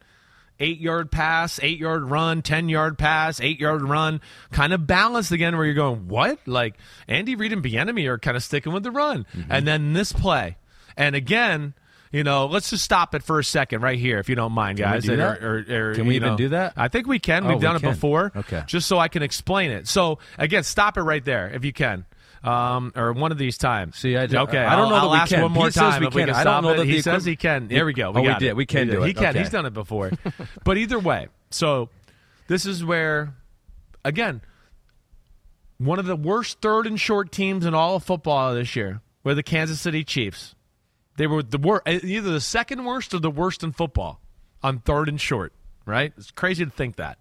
Eight yard pass, eight yard run, 10 yard pass, eight yard run, kind of balanced again where you're going, what? Like Andy Reid and Bieniemy are kind of sticking with the run. Mm-hmm. And then this play. And again, you know, let's just stop it for a second right here, if you don't mind, guys. And- that? or- or- or, Can we even know, do that? I think we can. Oh, We've we done it can. before. Okay. Just so I can explain it. So again, stop it right there if you can, um, or one of these times. See, I- okay. I don't I'll- know that I'll we ask can. one more He says time we if we can. can I don't know it. that he says he can. There we go. We Oh, we did. it. We can do it. He can. Okay. He's done it before. but either way, so this is where, again, one of the worst third and short teams in all of football this year were the Kansas City Chiefs. They were the worst, either the second worst or the worst in football on third and short. Right? It's crazy to think that.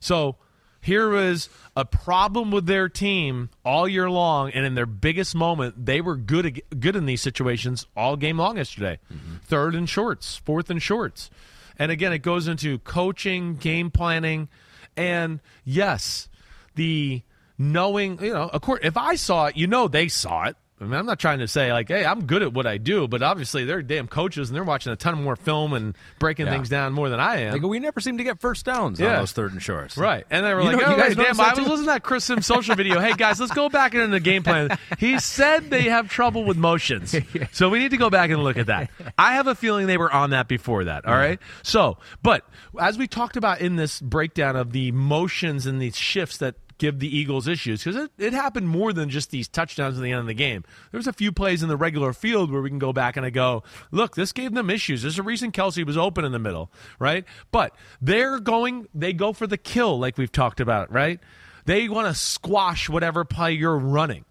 So here was a problem with their team all year long, and in their biggest moment, they were good good in these situations all game long yesterday. Mm-hmm. Third and shorts, fourth and shorts, and again, it goes into coaching, game planning, and yes, the knowing. You know, of course, if I saw it, you know they saw it. I mean, I'm not trying to say like, hey, I'm good at what I do, but obviously they're damn coaches and they're watching a ton more film and breaking Yeah. things down more than I am. They go, we never seem to get first downs on those third and shorts. Right. And they were You like, know- oh, you guys damn, I was listening to that Chris Simms social video. Hey, guys, let's go back into the game plan. He said they have trouble with motions. So we need to go back and look at that. I have a feeling they were on that before that. All right. So, but as we talked about in this breakdown of the motions and these shifts that give the Eagles issues because it, it happened more than just these touchdowns at the end of the game. There was a few plays in the regular field where we can go back and I go, look, this gave them issues. There's a reason Kelce was open in the middle, right? But they're going, they go for the kill like we've talked about, right? They want to squash whatever play you're running.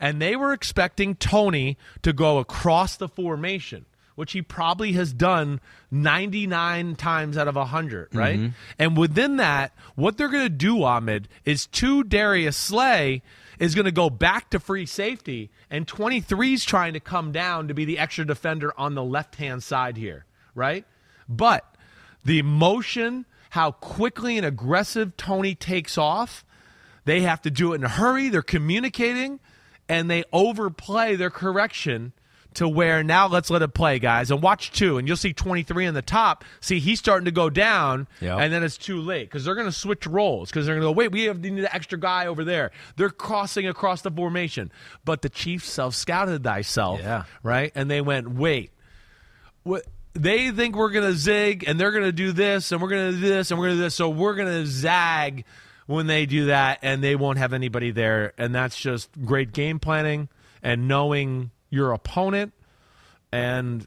And they were expecting Toney to go across the formation which he probably has done 99 times out of 100, right? Mm-hmm. And within that, what they're going to do, Ahmed, is to Darius Slay is going to go back to free safety, and 23 is trying to come down to be the extra defender on the left hand side here, right? But the motion, how quickly and aggressive Toney takes off, they have to do it in a hurry. They're communicating, and they overplay their correction to where now let's let it play, guys, and watch two, and you'll see 23 in the top. See, he's starting to go down, yep. and then it's too late because they're going to switch roles because they're going to go, wait, we have need an extra guy over there. They're crossing across the formation, but the Chiefs self scouted thyself, yeah. right? And they went, wait, what? They think we're going to zig, and they're going to do this, and we're going to do this, and we're going to do this, so we're going to zag when they do that, and they won't have anybody there, and that's just great game planning and knowing your opponent and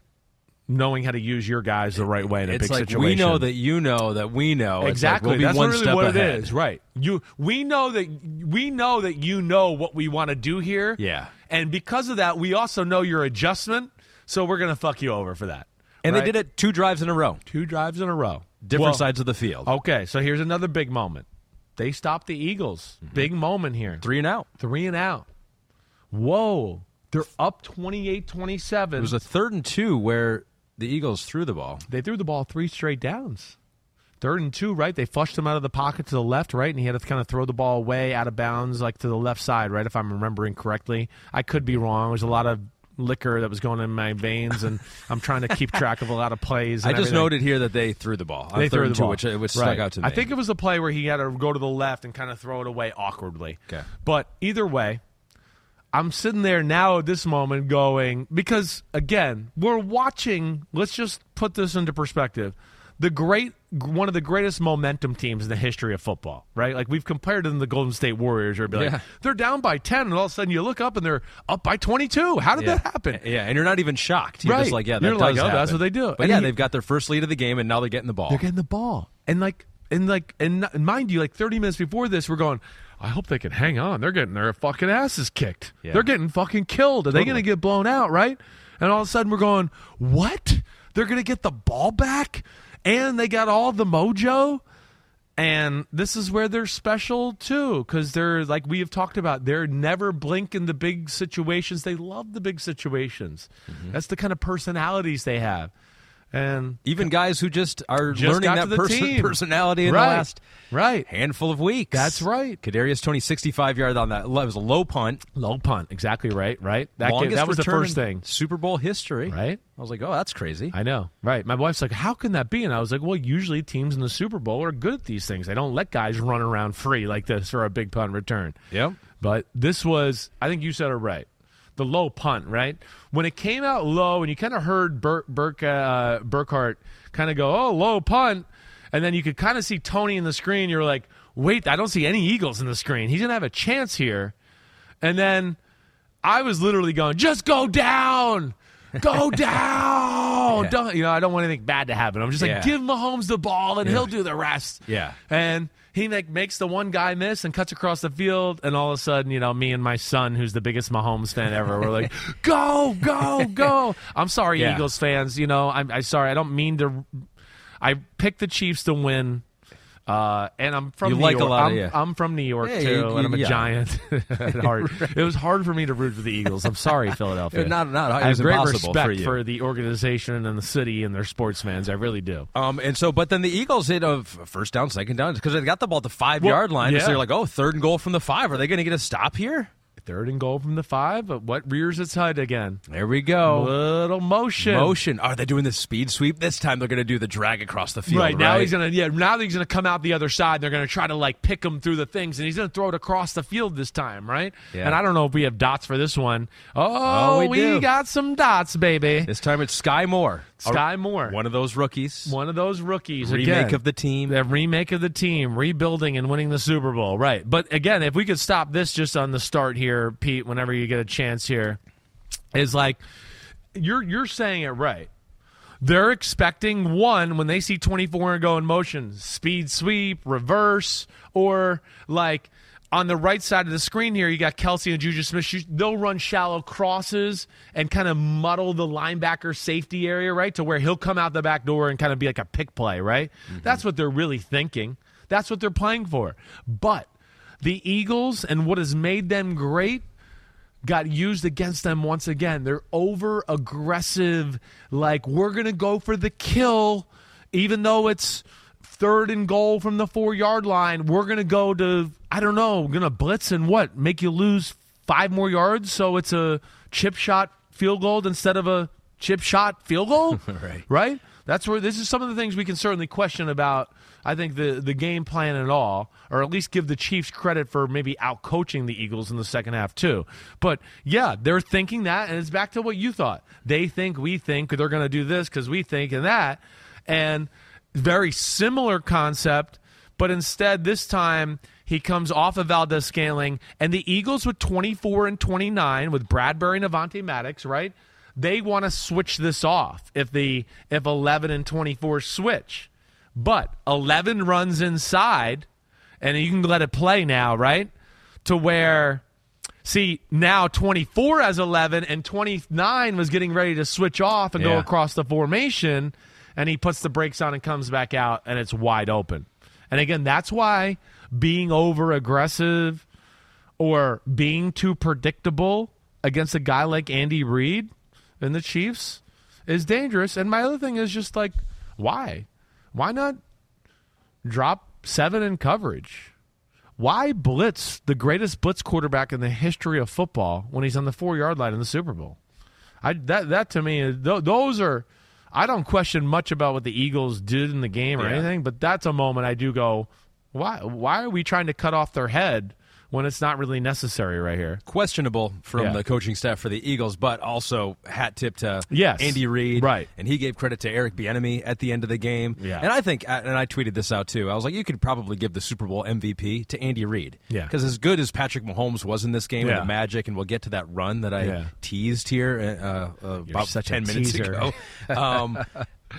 knowing how to use your guys the right way in a it's big like situation. We know that you know that we know exactly. Like we'll That's really what ahead. it is, right? You, we know that we know that you know what we want to do here. Yeah, and because of that, we also know your adjustment. So we're gonna fuck you over for that. And right? they did it two drives in a row. Two drives in a row. Different well, sides of the field. Okay, so here's another big moment. They stopped the Eagles. Mm-hmm. Big moment here. Three and out. Three and out. Whoa. They're up 28 27. It was a third and two where the Eagles threw the ball. They threw the ball three straight downs. Third and two, right? They flushed him out of the pocket to the left, right? And he had to kind of throw the ball away out of bounds, like to the left side, right? If I'm remembering correctly. I could be wrong. There's a lot of liquor that was going in my veins, and I'm trying to keep track of a lot of plays. I just everything. noted here that they threw the ball. They threw the two, ball, which, uh, which right. stuck out to me. I think it was the play where he had to go to the left and kind of throw it away awkwardly. Okay. But either way, I'm sitting there now at this moment going, because again, we're watching, let's just put this into perspective. The great, one of the greatest momentum teams in the history of football, right? Like we've compared them to the Golden State Warriors, or be like, Yeah. they're down by 10, and all of a sudden you look up and they're up by 22. How did yeah. that happen? Yeah, and you're not even shocked. You're Right. just like, yeah, that You're does like, oh, happen. that's what they do. But And yeah, he- they've got their first lead of the game, and now they're getting the ball. They're getting the ball. And like and like and mind you, like 30 minutes before this, we're going, I hope they can hang on. They're getting their fucking asses kicked. Yeah. They're getting fucking killed. Are they Totally. going to get blown out, right? And all of a sudden we're going, what? They're going to get the ball back? And they got all the mojo? And this is where they're special too, because they're like we have talked about. They're never blink in the big situations. They love the big situations. Mm-hmm. That's the kind of personalities they have. And Even guys who just are Just learning that the personality in Right. the last right, handful of weeks. That's right. Kadarius Toney, 65 yard on that. It was a low punt. Low punt, exactly right, right. That gave, that was the first thing, Super Bowl history. right? I was like, oh, that's crazy. I know, right? My wife's like, "How can that be?" And I was like, "Well, usually teams in the Super Bowl are good at these things. They don't let guys run around free like this for a big punt return." Yep. But this was, I think you said it right. The low punt, right? When it came out low, and you kind of heard Bur- Burke, uh, Burkhardt kind of go, "Oh, low punt," and then you could kind of see Toney in the screen. You're like, "Wait, I don't see any Eagles in the screen. He's gonna have a chance here." And then I was literally going, "Just go down." Go down. Yeah. Don't you know? I don't want anything bad to happen. I'm just like, Yeah. give Mahomes the ball and he'll do the rest. Yeah. And he like makes the one guy miss and cuts across the field, and all of a sudden, you know, me and my son, who's the biggest Mahomes fan ever, we're like, "Go, go, go!" I'm sorry, Yeah. Eagles fans. You know, I'm, I'm sorry. I don't mean to. I picked the Chiefs to win. Uh, and I'm from You New like a York. lot of- I'm, yeah. I'm from New York Yeah, too, you- and I'm a yeah. giant. at heart. It was hard for me to root for the Eagles. I'm sorry, Philadelphia. Not- not- I have great respect for you. the organization and the city and their sports fans. I really do. Um, and so, but then the Eagles hit a first down, second down because they got the ball at the five Well, yard line. So they're like, oh, third and goal from the five. Are they going to get a stop here? Third and goal from the five, but what rears its head again? There we go. Little motion. Motion. Are they doing the speed sweep this time? They're going to do the drag across the field. Right now he's gonna yeah now he's gonna come out the other side. They're gonna try to like pick him through the things, and he's gonna throw it across the field this time, right? Yeah. And I don't know if we have dots for this one. Oh, Oh, we do. got some dots, baby. This time it's Skyy Moore. Skyy Moore, one of those rookies, one of those rookies, remake again, of the team, the remake of the team, rebuilding and winning the Super Bowl, right? But again, if we could stop this just on the start here, Pete, whenever you get a chance here, is like you're you're saying it right. They're expecting one when they see 24 and go in motion, speed sweep, reverse, or like on the right side of the screen here, you got Kelce and Juju Smith. They'll run shallow crosses and kind of muddle the linebacker safety area, right? To where he'll come out the back door and kind of be like a pick play, right? Mm-hmm. That's what they're really thinking. That's what they're playing for. But the Eagles and what has made them great got used against them once again. They're over aggressive, like, we're going to go for the kill, even though it's third and goal from the four yard line. We're going to go to, I don't know, going to blitz and what? Make you lose five more yards so it's a chip shot field goal instead of a chip shot field goal? right. Right? That's where this is some of the things we can certainly question about I think the the game plan and all, or at least give the Chiefs credit for maybe out coaching the Eagles in the second half too. But yeah, they're thinking that, and it's back to what you thought. They think we think they're going to do this because we think and that, and very similar concept. But instead, this time he comes off of Valdes-Scantling, and the Eagles with 24 and 29 with Bradberry and Avonte Maddox, right? They want to switch this off if the if 11 and 24 switch. But 11 runs inside, and you can let it play now, right? To where, see, now 24 has 11, and 29 was getting ready to switch off and yeah. go across the formation, and he puts the brakes on and comes back out, and it's wide open. And again, that's why being over aggressive or being too predictable against a guy like Andy Reid and the Chiefs is dangerous. And my other thing is just like, why? Why not drop seven in coverage? Why blitz the greatest blitz quarterback in the history of football when he's on the four yard line in the Super Bowl? I that that to me th- those are I don't question much about what the Eagles did in the game or yeah. anything, but that's a moment I do go, why why are we trying to cut off their head when it's not really necessary right here. Questionable from yeah. the coaching staff for the Eagles, but also hat tip to yes. Andy Reid. Right. And he gave credit to Eric Bieniemy at the end of the game. Yeah. And I think, and I tweeted this out too, I was like, you could probably give the Super Bowl MVP to Andy Reid. Yeah. Because as good as Patrick Mahomes was in this game yeah. and the magic, and we'll get to that run that I yeah. teased here uh, uh, about 10 minutes teaser. ago. Um,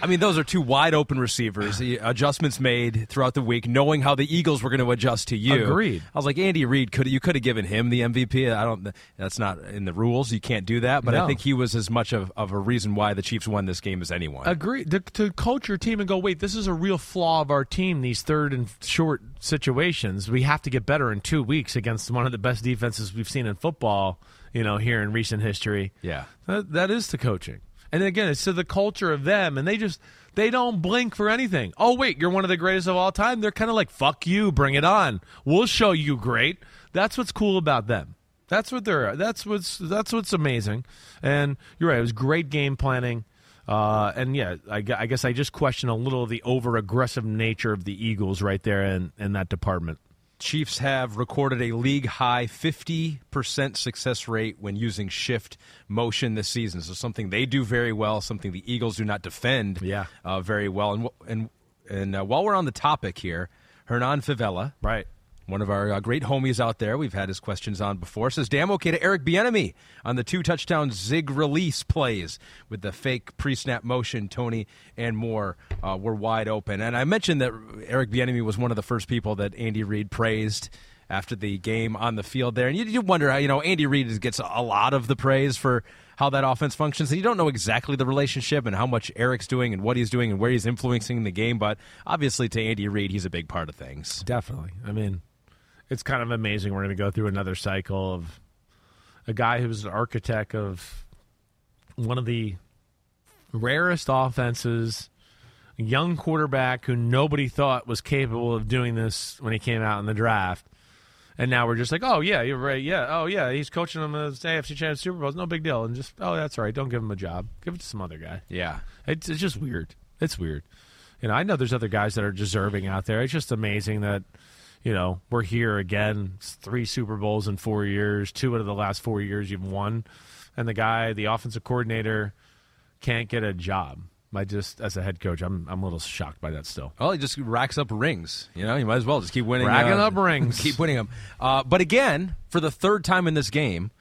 I mean, those are two wide open receivers. adjustments made throughout the week, knowing how the Eagles were going to adjust to you. Agreed. I was like, Andy Reid could you could have given him the MVP. I don't. That's not in the rules. You can't do that. But no. I think he was as much of, of a reason why the Chiefs won this game as anyone. Agreed. To, to coach your team and go, wait, this is a real flaw of our team. These third and short situations, we have to get better in two weeks against one of the best defenses we've seen in football. You know, here in recent history. Yeah, that, that is the coaching. And again, it's to the culture of them, and they just they don't blink for anything. Oh wait, you're one of the greatest of all time. They're kind of like, "Fuck you, bring it on. We'll show you great." That's what's cool about them. That's what they're. That's what's that's what's amazing. And you're right. It was great game planning. Uh, and yeah, I, I, guess I just question a little of the over aggressive nature of the Eagles right there in, in that department. Chiefs have recorded a league high 50% success rate when using shift motion this season. So something they do very well, something the Eagles do not defend yeah. uh, very well. And and and uh, while we're on the topic here, Hernan Favela, right, one of our uh, great homies out there, we've had his questions on before, says damn okay to Eric Bieniemy on the two touchdown zig release plays with the fake pre-snap motion. Toney and Moore uh, were wide open, and I mentioned that Eric Bieniemy was one of the first people that Andy Reid praised after the game on the field there, and you, you wonder how you know Andy Reid gets a lot of the praise for how that offense functions. And you don't know exactly the relationship and how much Eric's doing and what he's doing and where he's influencing the game, but obviously to Andy Reid, he's a big part of things. Definitely. I mean, it's kind of amazing. We're going to go through another cycle of a guy who's an architect of one of the rarest offenses, a young quarterback who nobody thought was capable of doing this when he came out in the draft. And now we're just like, oh yeah, you're right. Yeah, oh yeah, he's coaching them as AFC Championship Super Bowls. No big deal. And just, oh, that's all right. Don't give him a job. Give it to some other guy. Yeah, it's, it's just weird. It's weird. You know, I know there's other guys that are deserving out there. It's just amazing that you know, we're here again. three Super Bowls in four years. Two out of the last four years you've won, and the guy, the offensive coordinator, can't get a job. I just as a head coach, I'm I'm a little shocked by that still. Well, he just racks up rings. You know, you might as well just keep winning. Racking uh, up rings. Keep winning them. Uh, but again, for the third time in this game,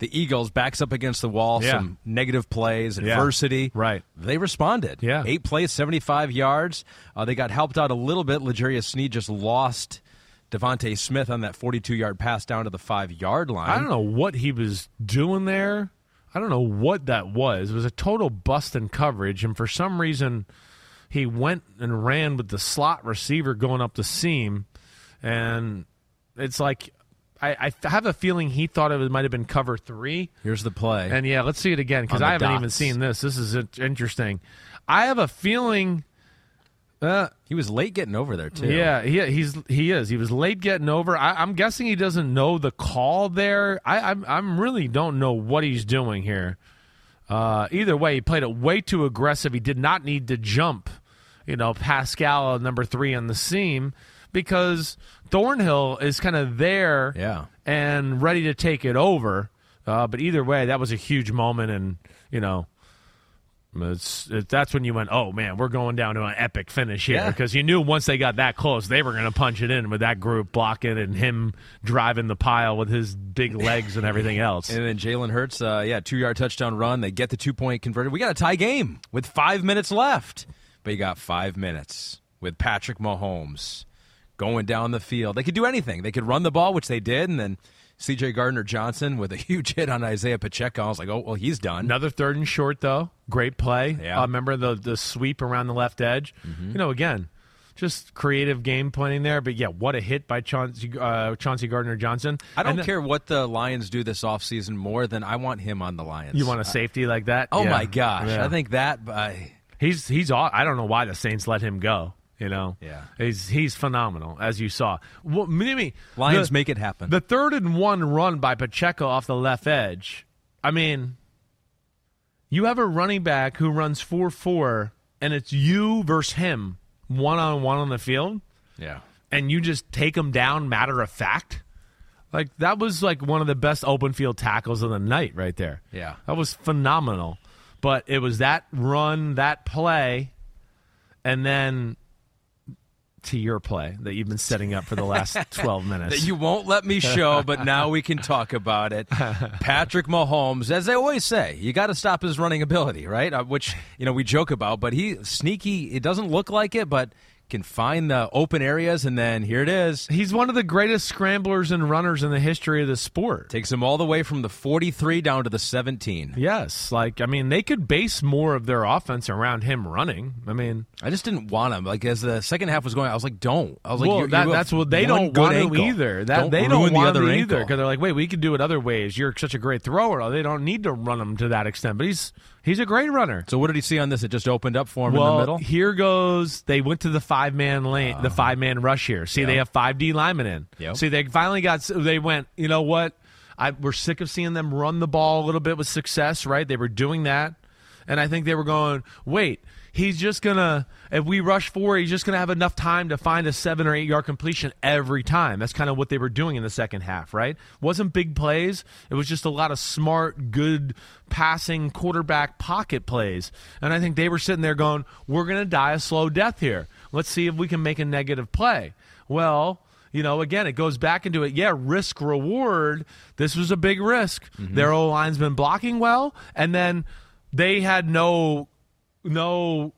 the Eagles backs up against the wall. Yeah. Some negative plays, Yeah. adversity. Right. They responded. Yeah. Eight plays, 75 yards. Uh, they got helped out a little bit. L'Jarius Sneed just lost DeVonta Smith on that 42 yard pass down to the five yard line. I don't know what he was doing there. I don't know what that was. It was a total bust in coverage, and for some reason, he went and ran with the slot receiver going up the seam, and it's like I, I have a feeling he thought it might have been cover three. Here's the play. And yeah, let's see it again because I haven't even seen this. This is interesting. I have a feeling. Uh, he was late getting over there, too. yeah, he, he's he is. He was late getting over. I, I'm guessing he doesn't know the call there. I I'm, I'm really don't know what he's doing here. Uh, either way, he played it way too aggressive. He did not need to jump. You know, Pascal number three on the seam because Thornhill is kind of there Yeah. and ready to take it over. Uh, but either way, that was a huge moment, and you know, it's, it, that's when you went, oh man, we're going down to an epic finish here Yeah. because you knew once they got that close, they were going to punch it in with that group blocking and him driving the pile with his big legs and everything else. And then Jalen Hurts, uh, yeah, two yard touchdown run. They get the two point converted. We got a tie game with five minutes left, but you got five minutes with Patrick Mahomes going down the field. They could do anything. They could run the ball, which they did, and then C.J. Gardner Johnson with a huge hit on Isaiah Pacheco. I was like, oh well, he's done. Another third and short though, great play. Yeah. Mm-hmm. Uh, remember the the sweep around the left edge. You know, again, just creative game planning there. But yeah, what a hit by Chauncey, uh, Chauncey Gardner Johnson. I don't then- care what the Lions do this offseason more than I want him on the Lions. You want a safety like that? Oh Yeah. my gosh! Yeah. I think that. Uh, He's he's aw- I don't know why the Saints let him go. You know, Yeah. he's he's phenomenal as you saw. Well, Mimi, Lions the- make it happen. The third and one run by Pacheco off the left edge. I mean, you have a running back who runs four four, and it's you versus him one on one on the field, yeah. and you just take him down matter of fact. Like that was like one of the best open field tackles of the night right there. Yeah. That was phenomenal. But it was that run, that play, and then to your play that you've been setting up for the last 12 minutes. that you won't let me show, but now we can talk about it. Patrick Mahomes, as they always say, you got to stop his running ability, right? Uh, which you know we joke about, but he sneaky. It doesn't look like it, but can find the open areas, and then here it is. He's one of the greatest scramblers and runners in the history of the sport. Takes him all the way from the 43 down to the 17. Yes, like I mean, they could base more of their offense around him running. I mean, I just didn't want him. Like as the second half was going, I was like, "Don't." I was like, well, you're, that, you that's what they don't want to either. That don't they don't the want other him either because they're like, wait, we could do it other ways. You're such a great thrower. They don't need to run him to that extent. But he's he's a great runner. So what did he see on this? It just opened up for him well, in the middle. here goes. They went to the five man lane, the ah. five man rush here. See, they have five D linemen in. Yep. See, they finally got. They went. You know what? I we're sick of seeing them run the ball a little bit with success. Right? They were doing that, and I think they were going. Wait, he's just gonna. If we rush four, he's just gonna have enough time to find a seven or eight yard completion every time. That's kind of what they were doing in the second half. Right? Wasn't big plays. It was just a lot of smart, good passing quarterback pocket plays. And I think they were sitting there going, we're going to die a slow death here. Let's see if we can make a negative play. Well, you know, again, it goes back into it. Yeah, risk reward. This was a big risk. Mm-hmm. Their O line's been blocking well, and then they had no, no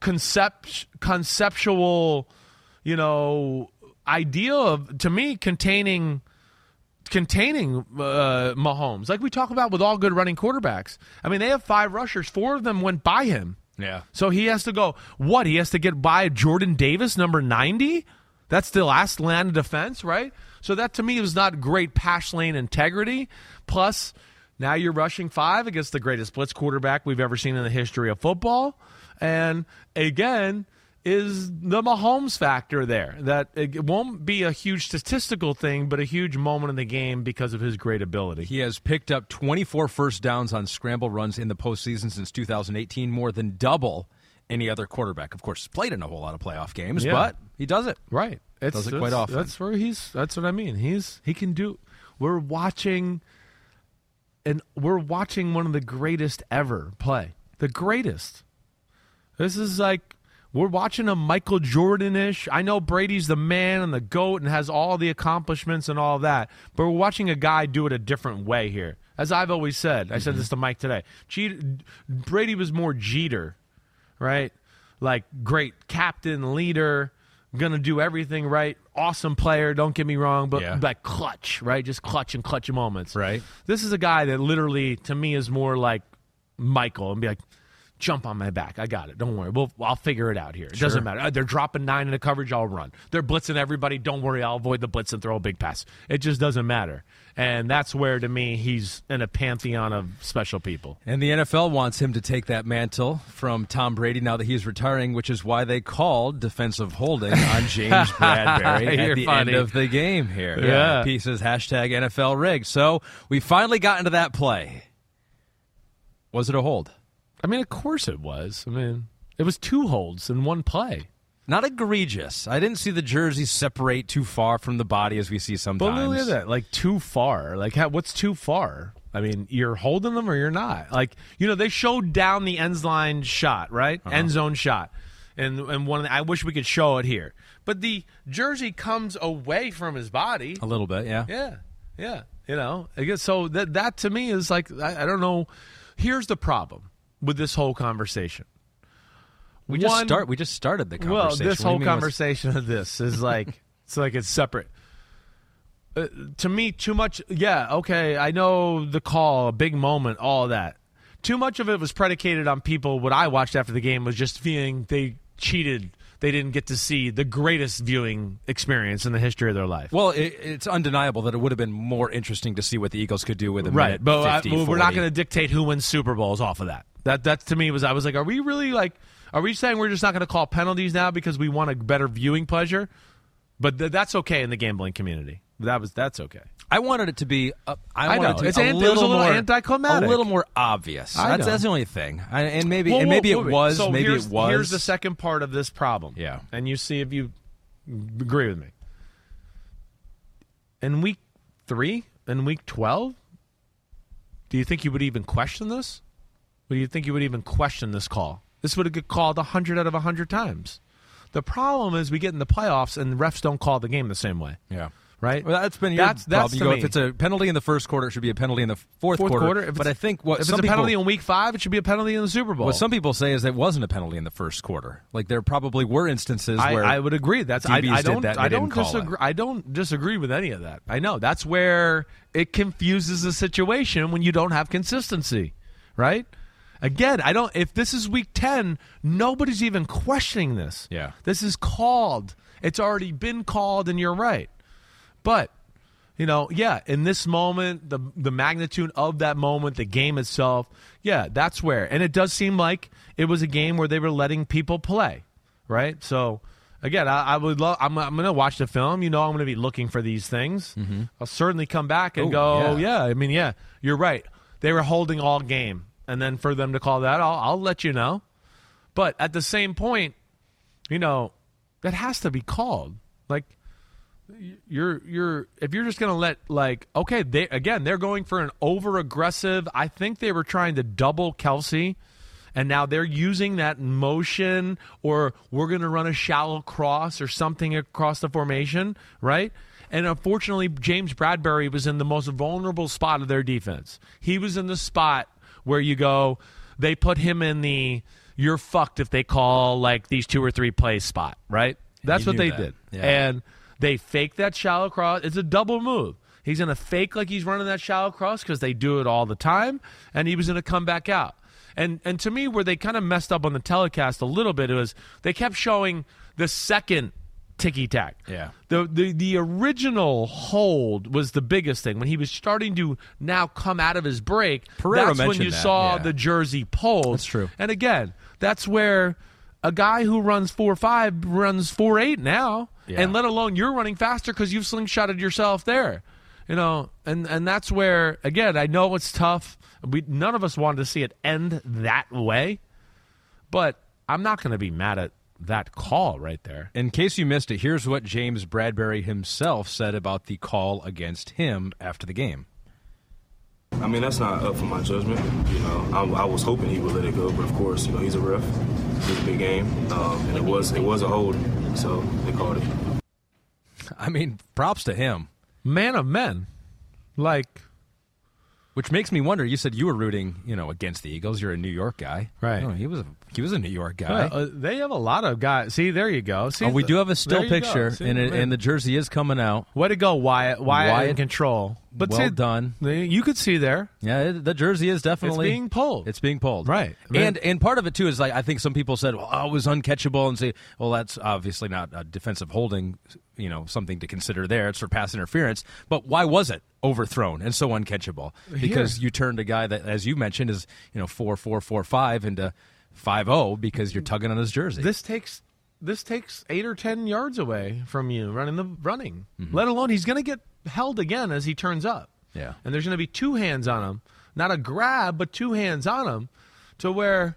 concept, conceptual, you know, idea of to me containing containing uh, Mahomes, like we talk about with all good running quarterbacks. I mean, they have five rushers. Four of them went by him. yeah. So he has to go. What? He has to get by Jordan Davis, number ninety. That's the last line of defense, right? So that to me was not great pass lane integrity. Plus, now you're rushing five against the greatest blitz quarterback we've ever seen in the history of football, and again. Is the Mahomes factor there? That it won't be a huge statistical thing, but a huge moment in the game because of his great ability. He has picked up 24 first downs on scramble runs in the postseason since 2018, more than double any other quarterback. Of course, he's played in a whole lot of playoff games, Yeah. but he does it. Right. It's, Does it quite often. That's where he's. That's what I mean. He's he can do. We're watching, and we're watching one of the greatest ever play. The greatest. This is like we're watching a Michael Jordan-ish. I know Brady's the man and the goat and has all the accomplishments and all that, but we're watching a guy do it a different way here. As I've always said, I said mm-hmm. this to Mike today. Jeter, Brady was more Jeter, right? Like great captain, leader, gonna do everything right. Awesome player, don't get me wrong, but Yeah. like clutch, right? Just clutch and clutch moments. Right. This is a guy that literally, to me, is more like Michael and be like, jump on my back. I got it. Don't worry. We'll, I'll figure it out here. It doesn't matter. Uh, They're dropping nine in the coverage. I'll run. They're blitzing everybody. Don't worry. I'll avoid the blitz and throw a big pass. It just doesn't matter. And that's where, to me, he's in a pantheon of special people. And the NFL wants him to take that mantle from Tom Brady now that he's retiring, which is why they called defensive holding on James Bradberry at the funny. end of the game here. Yeah. He says hashtag NFL rig. So we finally got into that play. Was it a hold? I mean, of course it was. I mean, it was two holds in one play. Not egregious. I didn't see the jerseys separate too far from the body as we see sometimes. But look at that, like too far. Like, how, what's too far? I mean, you're holding them or you're not. Like, you know, they showed down the end line shot, right? Uh-huh. End zone shot, and and one. Of the, I wish we could show it here, but the jersey comes away from his body. A little bit, yeah. Yeah, yeah. You know, I guess so. That that to me is like I, I don't know. Here's the problem with this whole conversation. We just One- start. We just started the conversation. Well, this What whole conversation of this is like it's like it's separate. Uh, to me, too much. Yeah, okay, I know the call, a big moment, all that. Too much of it was predicated on people. What I watched after the game was just feeling they cheated. They didn't get to see the greatest viewing experience in the history of their life. Well, it, it's undeniable that it would have been more interesting to see what the Eagles could do with a right, minute but I- 50, we're not going to dictate who wins Super Bowls off of that. That that to me was I was like, are we really like? Are we saying we're just not going to call penalties now because we want a better viewing pleasure? But th- that's okay in the gambling community. That was that's okay. I wanted it to be. Uh, I, I wanted know. it to be a little was a little more anticlimactic. a little more obvious. That's, that's the only thing. I, and maybe Well, and maybe well, it was. so maybe it was. Here's the second part of this problem. Yeah. and you see if you agree with me. In week three, in week twelve, do you think you would even question this? Do you think you would even question this call? This would have get called hundred out of hundred times. The problem is we get in the playoffs and refs don't call the game the same way. Yeah. Right? Well, that's been your That's- problem. that's you go, me. if it's a penalty in the first quarter, it should be a penalty in the fourth, Fourth quarter. If but I think what if it's a penalty people, in week five, it should be a penalty in the Super Bowl. what some people say is that it wasn't a penalty in the first quarter. Like there probably were instances I, where I would agree. That's I, I don't. that I don't didn't call it. disagree. I don't disagree with any of that. I know that's where it confuses the situation when you don't have consistency, right? Again, I don't. If this is week ten, nobody's even questioning this. Yeah. this is called. It's already been called, and you're right. But you know, yeah, in this moment, the the magnitude of that moment, the game itself, yeah, that's where. And it does seem like it was a game where they were letting people play, right? So again, I, I would love. I'm, I'm going to watch the film. You know, I'm going to be looking for these things. I'll certainly come back and Ooh, go, Mm-hmm. yeah. yeah. I mean, yeah, you're right. They were holding all game, and then for them to call that, I'll, I'll let you know. But at the same point, you know, that has to be called. Like you're you're if you're just going to let like okay, they again, they're going for an over aggressive. I think they were trying to double Kelce and now they're using that motion or we're going to run a shallow cross or something across the formation, right? And unfortunately, James Bradberry was in the most vulnerable spot of their defense. He was in the spot where you go, they put him in the you're fucked if they call like these two or three plays spot, right? That's what they that. did. Yeah. And they fake that shallow cross. It's a double move. He's going to fake like he's running that shallow cross because they do it all the time, and he was going to come back out. And and to me, where they kind of messed up on the telecast a little bit was they kept showing the second ticky tack. Yeah. The, the the original hold was the biggest thing when he was starting to now come out of his break. Pereira that's when you that, saw yeah. the jersey pulled. That's true. And again, that's where a guy who runs four five runs four eight now, Yeah. and let alone you're running faster because you've slingshotted yourself there. You know, and and that's where again I know it's tough. We none of us wanted to see it end that way, but I'm not going to be mad at that call right there. In case you missed it, here's what James Bradberry himself said about the call against him after the game. I mean, that's not up for my judgment. You know, I, I was hoping he would let it go, but of course, you know, he's a ref. This big game, um, and it was it was a hold, so they called it. I mean, props to him. Man of men, like Which makes me wonder. You said you were rooting, you know, against the Eagles. You're a New York guy, Right. No, he was. A, he was a New York guy. uh, they have a lot of guys. See, there you go. See, oh, we do have a still there you go. picture, See, and it, and the jersey is coming out. way to go, Wyatt. Wyatt, Wyatt, in control. But well see, done. You could see there. Yeah, it, the jersey is definitely It's being pulled. It's being pulled, Right. I mean- and and part of it too is like I think some people said, well, oh, it was uncatchable, and say, well, that's obviously not a defensive holding, you know, something to consider there. It's for pass interference. But why was it overthrown and so uncatchable? Because you turned a guy that, as you mentioned, is you know four four four five into five zero because you're tugging on his jersey. This takes this takes eight or ten yards away from you running the running. Mm-hmm. Let alone he's going to get held again as he turns up. Yeah. and there's going to be two hands on him, not a grab, but two hands on him, to where.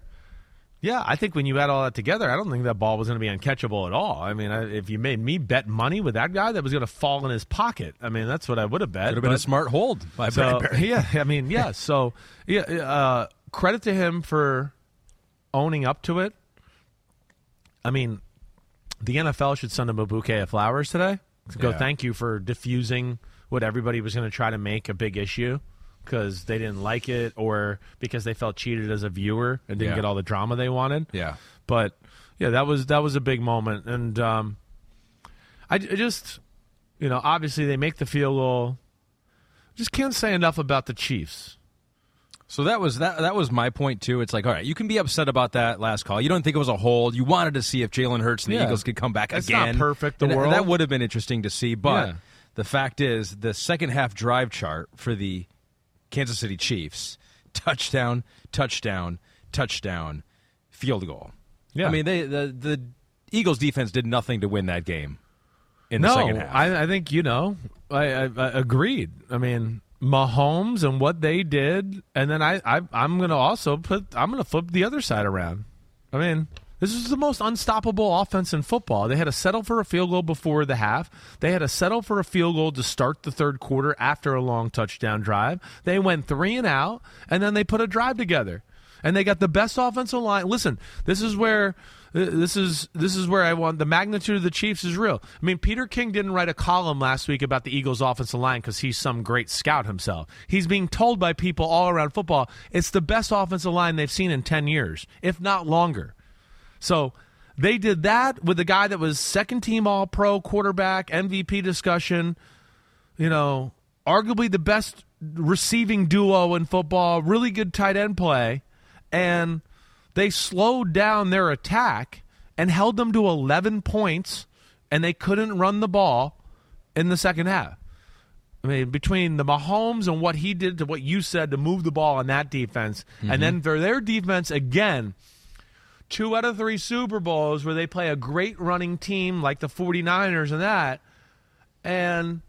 Yeah, I think when you add all that together, I don't think that ball was going to be uncatchable at all. I mean, I, if you made me bet money with that guy, that was going to fall in his pocket. I mean, that's what I would have bet. It would have been a smart hold by so, Bradberry. yeah, I mean, yeah. So, yeah, uh, credit to him for owning up to it. I mean, the NFL should send him a bouquet of flowers today to go Yeah. thank you for diffusing what everybody was going to try to make a big issue because they didn't like it or because they felt cheated as a viewer and didn't Yeah. get all the drama they wanted. Yeah. But yeah, that was that was a big moment, and um, I, I just, you know, obviously they make the field goal. Just can't say enough about the Chiefs. So that was that. That was my point too. It's like, all right, you can be upset about that last call. You don't think it was a hold. You wanted to see if Jalen Hurts and the Yeah. Eagles could come back not again. perfect, the And world. that would have been interesting to see. But Yeah. the fact is, the second half drive chart for the Kansas City Chiefs: touchdown, touchdown, touchdown, field goal. Yeah. I mean, they the the Eagles defense did nothing to win that game in the no, second half. I, I think you know. I, I, I agreed. I mean, Mahomes and what they did, and then I, I I'm going to also put. I'm going to flip the other side around. I mean. This is the most unstoppable offense in football. They had to settle for a field goal before the half. They had to settle for a field goal to start the third quarter after a long touchdown drive. They went three and out, and then they put a drive together. And they got the best offensive line. Listen, this is where uh, this is this is where I want the magnitude of the Chiefs is real. I mean, Peter King didn't write a column last week about the Eagles' offensive line because he's some great scout himself. He's being told by people all around football it's the best offensive line they've seen in ten years, if not longer. So they did that with the guy that was second team All Pro quarterback, MVP discussion. You know, arguably the best receiving duo in football, really good tight end play, and they slowed down their attack and held them to 11 points, and they couldn't run the ball in the second half. I mean, between the Mahomes and what he did to what you said to move the ball on that defense, and mm-hmm. then for their defense again, two out of three Super Bowls where they play a great running team like the 49ers and that, and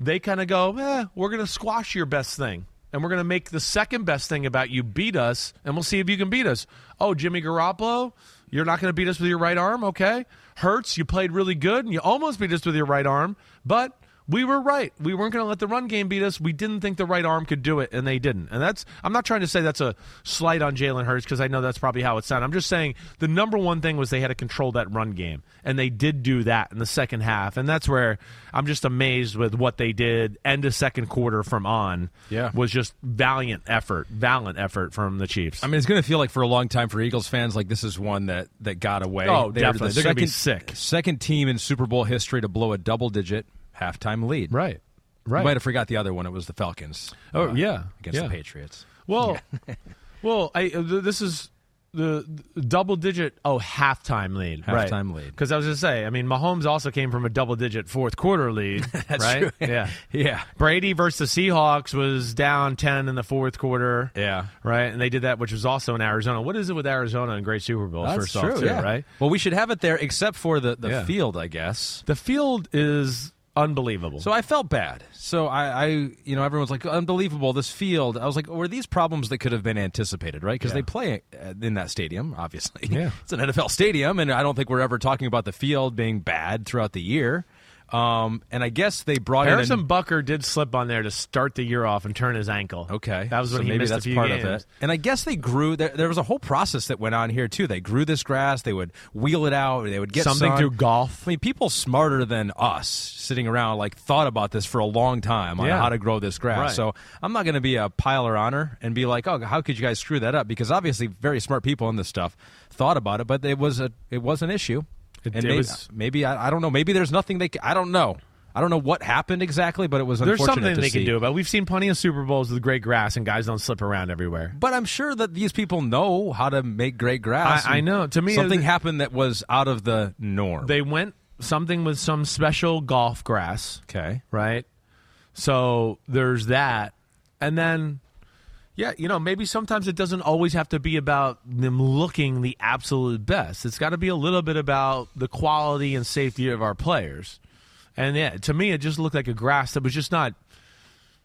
they kind of go, eh, we're going to squash your best thing. And we're going to make the second best thing about you beat us, and we'll see if you can beat us. Oh, Jimmy Garoppolo, you're not going to beat us with your right arm, okay? Hurts, you played really good, and you almost beat us with your right arm, but we were right. We weren't going to let the run game beat us. We didn't think the right arm could do it, and they didn't. And that's I'm not trying to say that's a slight on Jalen Hurts because I know that's probably how it sounded. I'm just saying the number one thing was they had to control that run game, and they did do that in the second half. And that's where I'm just amazed with what they did. End of second quarter from on, Yeah. was just valiant effort, valiant effort from the Chiefs. I mean, it's going to feel like for a long time for Eagles fans, like this is one that, that got away. Oh, They're definitely. the They're gonna be sick. Second team in Super Bowl history to blow a double digit halftime lead. right, You right. might have forgot the other one. It was the Falcons. Oh, yeah, against yeah. the Patriots. Well, well, I, uh, th- this is the, the double digit. Oh, halftime lead. Halftime lead. Because I was going to say, I mean, Mahomes also came from a double digit fourth quarter lead. That's right? true. Yeah. Yeah, Brady versus the Seahawks was down ten in the fourth quarter. yeah. Right, and they did that, which was also in Arizona. What is it with Arizona and great Super Bowls? That's first true. off, too, yeah. right? Well, we should have it there, except for the the Yeah. field, I guess. The field is unbelievable. So I felt bad. So I, I, you know, everyone's like, unbelievable. This field. I was like, were these problems that could have been anticipated, right? Because Yeah. they play in that stadium, obviously. Yeah. it's an NFL stadium, and I don't think we're ever talking about the field being bad throughout the year. Um, and I guess they brought Harrison in. A, Butker did slip on there to start the year off and turn his ankle. Okay, that was when so he maybe missed that's a few part games. of it. And I guess they grew. There, there was a whole process that went on here too. They grew this grass. They would wheel it out. They would get Something sun. through golf. I mean, people smarter than us sitting around like thought about this for a long time on Yeah. how to grow this grass. Right. So I'm not going to be a piler honor and be like, oh, how could you guys screw that up? Because obviously, very smart people in this stuff thought about it, but it was a it was an issue. It- and it maybe, was- maybe I, I don't know. Maybe there's nothing they. ca- I don't know. I don't know what happened exactly, but it was There's something they see. can do about. it. We've seen plenty of Super Bowls with great grass and guys don't slip around everywhere. But I'm sure that these people know how to make great grass. I- I know. To me, something happened that was out of the norm. They went something with some special golf grass, okay. right? So there's that, and then. Yeah, you know, maybe sometimes it doesn't always have to be about them looking the absolute best. It's got to be a little bit about the quality and safety of our players. And yeah, to me, it just looked like a grass that was just not,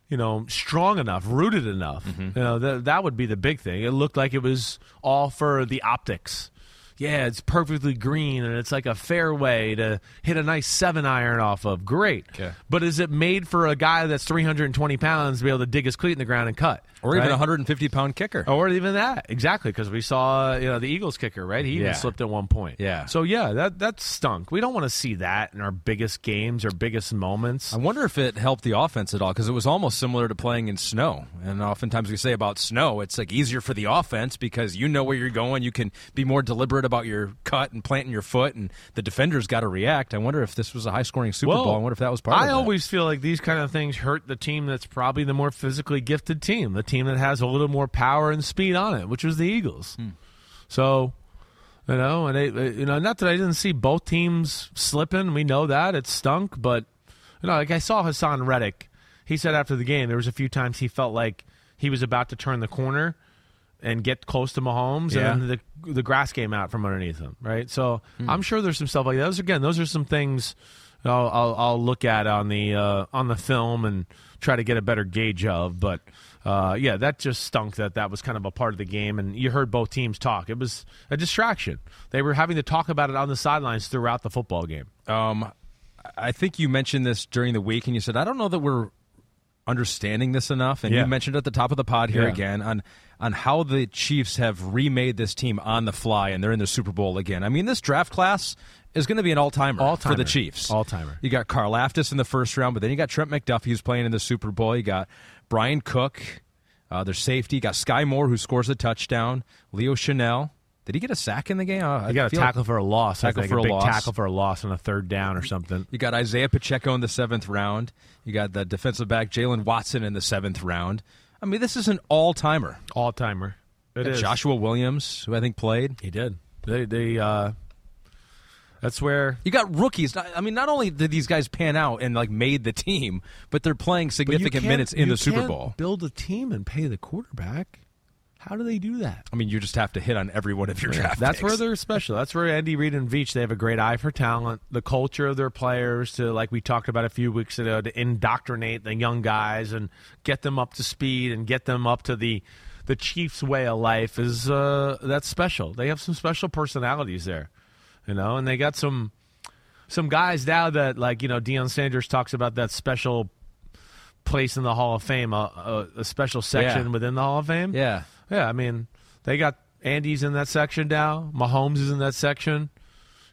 you know, strong enough, rooted enough. Mm-hmm. You know, that that would be the big thing. It looked like it was all for the optics. Yeah, it's perfectly green and it's like a fairway to hit a nice seven iron off of. Great. Okay. But is it made for a guy that's 320 pounds to be able to dig his cleat in the ground and cut? Or even right? a 150 pound kicker. Or even that, exactly, because we saw you know the Eagles kicker, right? He even Yeah. slipped at one point. Yeah. So yeah, that that stunk. We don't want to see that in our biggest games or biggest moments. I wonder if it helped the offense at all because it was almost similar to playing in snow. And oftentimes we say about snow, it's like easier for the offense because you know where you're going. You can be more deliberate about your cut and planting your foot, and the defender's got to react. I wonder if this was a high scoring Super Well, Bowl. I wonder if that was part I of it. always feel like these kind of things hurt the team that's probably the more physically gifted team, the team that has a little more power and speed on it, which was the Eagles. Hmm. So, you know, and it, it- you know, not that I didn't see both teams slipping. We know that it stunk, but you know, like I saw Haason Reddick. He said after the game there was a few times he felt like he was about to turn the corner and get close to Mahomes, Yeah. and then the the grass came out from underneath him. Right, so Hmm. I'm sure there's some stuff like that. Those again, those are some things I'll I'll, I'll look at on the uh, on the film and try to get a better gauge of. But uh, yeah, that just stunk. That that was kind of a part of the game, and you heard both teams talk. It was a distraction. They were having to talk about it on the sidelines throughout the football game. Um, I think you mentioned this during the week, and you said, I don't know that we're understanding this enough. And Yeah. you mentioned at the top of the pod here Yeah. again on on how the Chiefs have remade this team on the fly, and they're in the Super Bowl again. I mean, this draft class is going to be an all timer for All-timer. the Chiefs. All-timer. You got Karlaftis in the first round, but then you got Trent McDuffie who's playing in the Super Bowl. You got Bryan Cook, uh, their safety. Got Skyy Moore who scores a touchdown. Leo Chenal. Did he get a sack in the game? Uh, You got a tackle like- for a loss. I Tackle think for a a big loss. tackle for a loss on a third down or something. You got Isaiah Pacheco in the seventh round. You got the defensive back Jaylen Watson in the seventh round. I mean, this is an all timer. All timer. It is. Joshua Williams, who I think played. He did. They they uh that's where You got rookies. I mean, not only did these guys pan out and like made the team, but they're playing significant minutes in the Super Bowl. Build a team and pay the quarterback. How do they do that? I mean, you just have to hit on every one of your draft. That's picks. where they're special. That's where Andy Reid and Veach they have a great eye for talent, the culture of their players to like we talked about a few weeks ago to indoctrinate the young guys and get them up to speed and get them up to the the Chiefs way of life is uh that's special. They have some special personalities there. You know, and they got some some guys now that like, you know, Deion Sanders talks about that special place in the Hall of Fame, a, a, a special section Yeah. within the Hall of Fame. Yeah. Yeah, I mean, they got Andy's in that section now. Mahomes is in that section.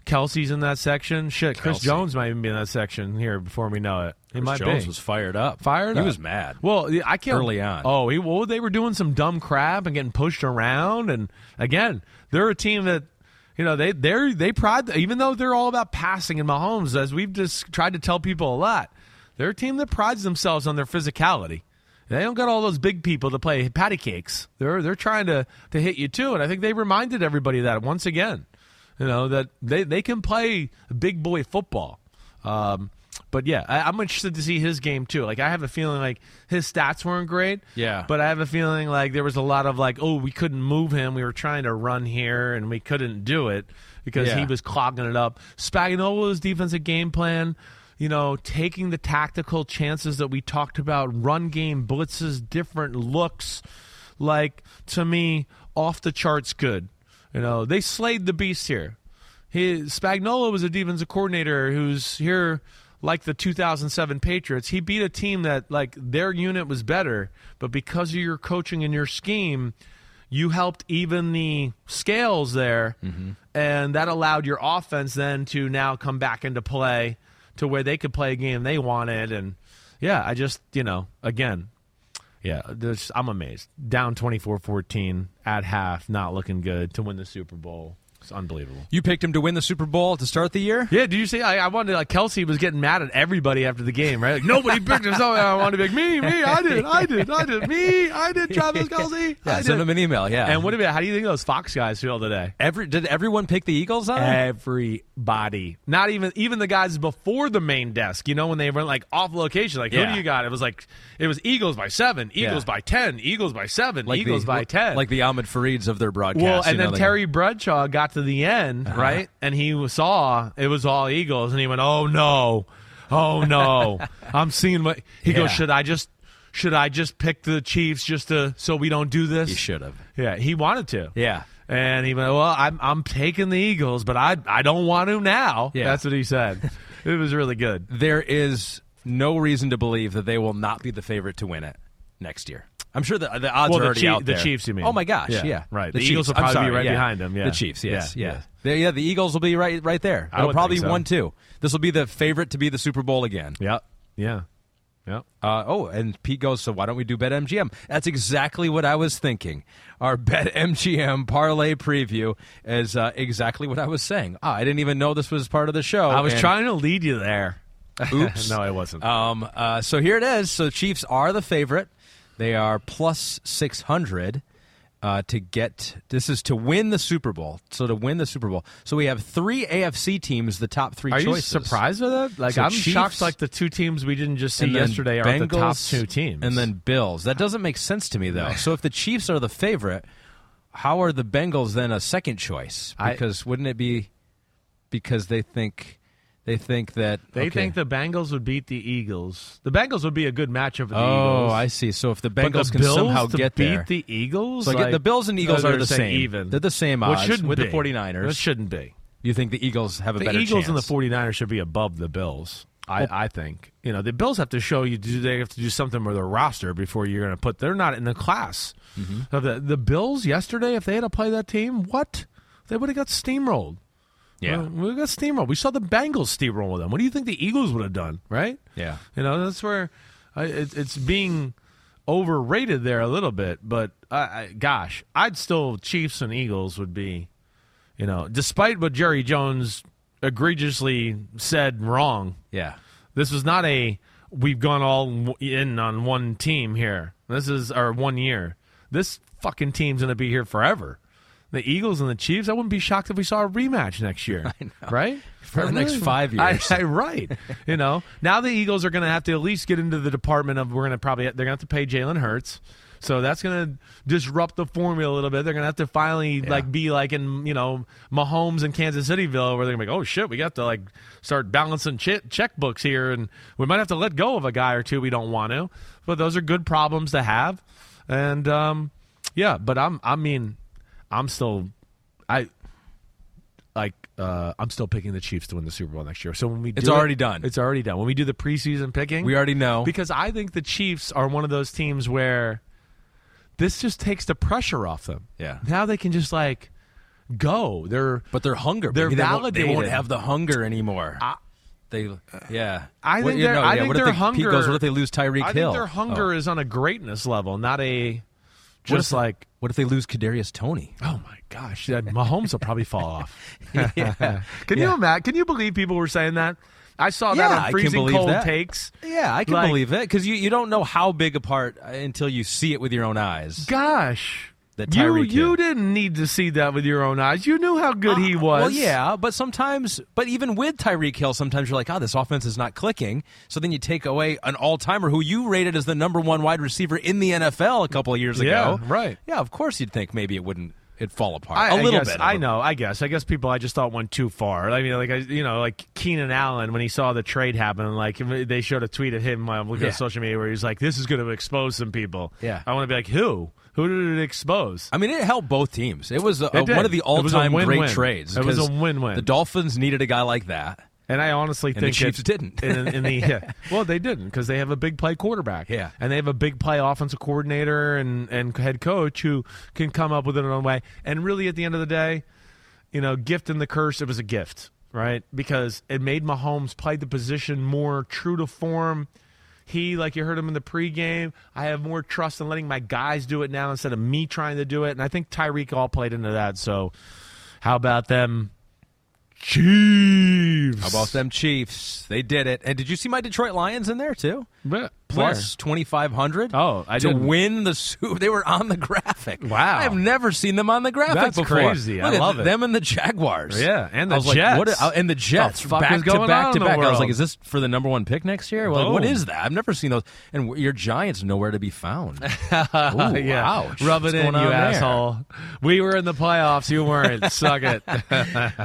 Kelce's in that section. Shit, Chris Jones might even be in that section here before we know it. He might Jones be. was fired up. Fired up He up. was mad. Well, I can't Early on. Oh, he, well, they were doing some dumb crap and getting pushed around. And again, they're a team that you know they they they pride even though they're all about passing and Mahomes, as we've just tried to tell people a lot. They're a team that prides themselves on their physicality. They don't got all those big people to play patty cakes. They're they're trying to to hit you too, and I think they reminded everybody that once again. You know that they they can play big boy football. Um, but yeah, I, I'm interested to see his game too. Like I have a feeling like his stats weren't great. Yeah. But I have a feeling like there was a lot of like, oh, we couldn't move him. We were trying to run here and we couldn't do it because Yeah. he was clogging it up. Spagnuolo's defensive game plan, you know, taking the tactical chances that we talked about, run game blitzes, different looks, like to me, off the charts good. You know, they slayed the beast here. He Spagnuolo was a defensive coordinator who's here like the 2007 Patriots, he beat a team that like their unit was better, but because of your coaching and your scheme, you helped even the scales there, Mm-hmm. and that allowed your offense then to now come back into play to where they could play a game they wanted. And yeah, I just you know again, yeah, I'm amazed. Down 24-14 at half, not looking good to win the Super Bowl. It's unbelievable. You picked him to win the Super Bowl to start the year. Yeah, did you see? I, I wanted like Kelce was getting mad at everybody after the game, right? Like, nobody picked him. So I wanted to be like me, me, I did, I did, I did, me, I did. Travis Kelce, Yeah, I send did. him an email. Yeah. And what about how do you think those Fox guys feel today? Every did everyone pick the Eagles on? Everybody, not even even the guys before the main desk. You know when they went like off location, like who do you got? It was like it was Eagles by seven, Eagles Yeah. by ten, Eagles by seven, like Eagles the, by ten, like the Ahmed Fareeds of their broadcast. Well, and you know, then Terry Bradshaw got to the end, Uh-huh. right? And he saw it was all Eagles, and he went, "Oh no, oh no!" I'm seeing what he Yeah. goes. Should I just should I just pick the Chiefs just to so we don't do this? He should have. Yeah, he wanted to. Yeah. And he went, "Well, I'm I'm taking the Eagles, but I I don't want to now." Yeah. That's what he said. it was really good. There is no reason to believe that they will not be the favorite to win it next year. I'm sure the, the odds Well, are the already Chief- out the. Chiefs, you mean. Oh my gosh, yeah, Yeah, right. The, The Eagles Chiefs. will probably be right yeah. behind them, yeah. The Chiefs, yes, Yeah, yeah. yeah. Yeah, the Eagles will be right right there. I They'll probably so. one two. This will be the favorite to be the Super Bowl again. Yep. Yeah. Yep. Uh, oh, and Pete goes, so why don't we do BetMGM? That's exactly what I was thinking. Our BetMGM parlay preview is uh, exactly what I was saying. Ah, I didn't even know this was part of the show. I was and- trying to lead you there. Oops. no, I wasn't. Um, uh, so here it is. So Chiefs are the favorite. They are plus 600 uh, to get. This is to win the Super Bowl. So to win the Super Bowl. So we have three AFC teams, the top three Are you choices. surprised with that? Like So I'm Chiefs- shocked. Like the two teams we didn't just see yesterday are the top Bengals two teams, And then Bills. That doesn't make sense to me, though. so if the Chiefs are the favorite, how are the Bengals then a second choice? I- Because wouldn't it be because they think they think that they okay. think the Bengals would beat the Eagles. The Bengals would be a good matchup for the Oh, Eagles. I see. So if the Bengals the can Bills somehow to get beat there, the Eagles, So like- the Bills and Eagles are the same. Even They're the same odds shouldn't with the be. 49ers. It shouldn't be. you think the Eagles have a The better Eagles chance? and the 49ers should be above the Bills. I, I think you know the Bills have to show you do they have to do something with their roster before you're going to put they're not in the class Mm-hmm. of the the Bills yesterday if they had to play that team what they would have got steamrolled Yeah. Uh, we got steamrolled we saw the Bengals steamroll with them what do you think the Eagles would have done right Yeah. you know that's where I, it, it's being overrated there a little bit but I, I, gosh I'd still Chiefs and Eagles would be you know despite what Jerry Jones egregiously said wrong Yeah. this was not a we've gone all in on one team here. This is our one year. This fucking team's going to be here forever. The Eagles and the Chiefs. I wouldn't be shocked if we saw a rematch next year. Right For the next five years. I- right. you know, now the Eagles are going to have to at least get into the department of we're going to probably they're going to have to pay Jalen Hurts. So that's going to disrupt the formula a little bit. They're going to have to finally like be like in you know Mahomes and Kansas Cityville, where they're going to be like, oh shit, we got to like start balancing che- checkbooks here, and we might have to let go of a guy or two we don't want to. But those are good problems to have, and um, yeah. But I'm I mean I'm still I like uh, I'm still picking the Chiefs to win the Super Bowl next year. So when we do It's it- already done. It's already done. When we do the preseason picking, We already know. because I think the Chiefs are one of those teams where this just takes the pressure off them. Yeah. Now they can just like go. They're But they're hunger. They're Maybe they won't- They won't, have the hunger anymore. they, yeah. I What- think you their know, I yeah, think what if their they, hunger goes, what if they lose Tyreek I Hill? think their hunger Oh. is on a greatness level, not a What just if- like What if they lose Kadarius Toney? Oh my gosh, that Mahomes will probably fall off. Yeah. Can you Yeah. imagine? Can you believe people were saying that? I saw Yeah, that I on can freezing believe cold that. takes. Yeah, I can Like- believe it because you, you don't know how big a part uh, until you see it with your own eyes. Gosh, That you Tyreek you Hill. didn't need to see that with your own eyes. You knew how good he Uh, was. Well, yeah, but sometimes, but even with Tyreek Hill, sometimes you're like, oh, this offense is not clicking. So then you take away an all timer who you rated as the number one wide receiver in the NFL a couple of years Yeah, ago. right. Yeah, of course you'd think maybe it wouldn't. It'd fall apart I, a I little guess- bit. I know. I guess. I guess people. I just thought went too far. I mean, like I, you know, like Keenan Allen when he saw the trade happen, like they showed a tweet of him uh, looking Yeah. at social media where he's like, "This is going to expose some people." Yeah. I want to be like, who? Who did it expose? I mean, it helped both teams. It was a, It one of the It was a all-time great trades. It was a win-win. The Dolphins needed a guy like that, And I honestly And think the Chiefs it- didn't. In, in the yeah. well, they didn't because they have a big play quarterback. Yeah. and they have a big play offensive coordinator and and head coach who can come up with it in a way. And really, at the end of the day, you know, gift and the curse. It was a gift, right? Because it made Mahomes play the position more true to form. He, like you heard him in the pregame, I have more trust in letting my guys do it now instead of me trying to do it. And I think Tyreek all played into that. So, how about them Chiefs? How about them Chiefs? They did it. And did you see my Detroit Lions in there too? Where? Plus twenty five hundred. Oh, I to didn't. win the Super. They were on the graphic. Wow. I have never seen them on the graphic That's before. crazy. I Look at love it. Them and the Jaguars. Yeah, and the I was Like, Jets. what, uh, and the Jets. The fuck back is to back on to back. I was like, is this for the number one pick next year? Like, what is that? I've never seen those. And your Giants nowhere to be found. Ooh, yeah. wow. Rub What's it in, going you there? asshole. We were in the playoffs. You weren't. Suck it.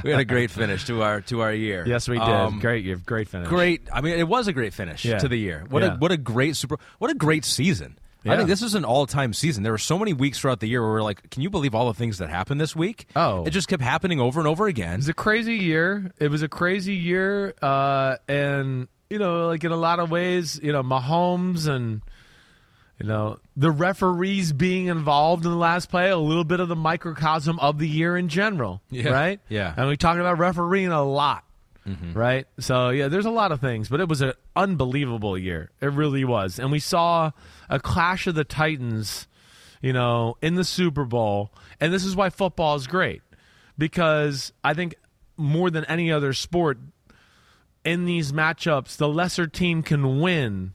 We had a great finish to our to our year. yes, we did. Um, great. You have great finish. Great. I mean, it was a great finish Yeah. to the year. What Yeah. a what a great super. What a great season. I think this is an all time season. There were so many weeks throughout the year where we're like, can you believe all the things that happened this week? Oh. it just kept happening over and over again. It was a crazy year. It was a crazy year, uh, and you know, like in a lot of ways, you know, Mahomes and you know the referees being involved in the last play, a little bit of the microcosm of the year in general, Yeah. right? Yeah. and we talked about refereeing a lot. Right, so yeah, there's a lot of things, but it was an unbelievable year. It really was, and we saw a clash of the Titans, you know, in the Super Bowl, and this is why football is great because I think more than any other sport in these matchups, the lesser team can win,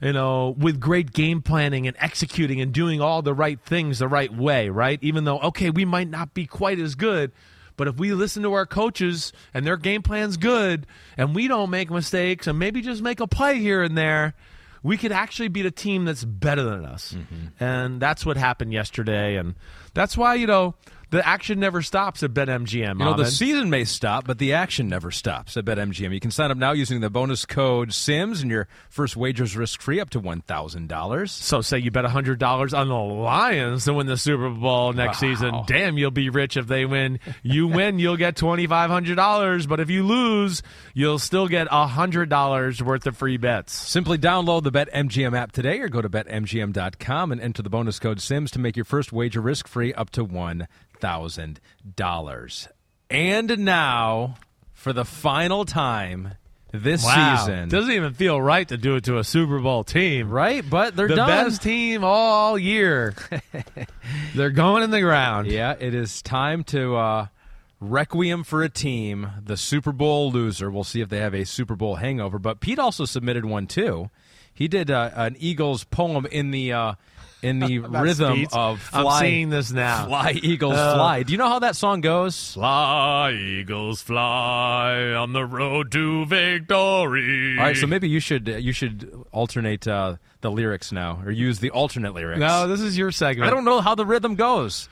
you know, with great game planning and executing and doing all the right things the right way, right? Even though, okay, we might not be quite as good, but if we listen to our coaches and their game plan's good and we don't make mistakes and maybe just make a play here and there, we could actually beat a team that's better than us. Mm-hmm. And that's what happened yesterday. And that's why, you know, the action never stops at BetMGM. You know, the season may stop, but the action never stops at BetMGM. You can sign up now using the bonus code SIMS, and your first wager's risk free up to $1,000. So say you bet hundred dollars on the Lions to win the Super Bowl next Wow. season. Damn, you'll be rich if they win. You win, you'll get twenty five hundred dollars. But if you lose, you'll still get hundred dollars worth of free bets. Simply download the BetMGM app today or go to BetMGM.com and enter the bonus code SIMS to make your first wager risk free up to $1,000. And now, for the final time this season. doesn't even feel right to do it to a Super Bowl team. right? But they're The done. best team all year. They're going in the ground. Yeah, it is time to uh, requiem for a team, the Super Bowl loser. We'll see if they have a Super Bowl hangover. But Pete also submitted one too. He did uh, an Eagles poem in the uh, in the rhythm speeds. of I'm fly. seeing this now. Fly Eagles Uh, fly. Do you know how that song goes? Fly, Eagles, fly on the road to victory. All right, so maybe you should you should alternate uh, the lyrics now, or use the alternate lyrics. No, this is your segment. I don't know how the rhythm goes.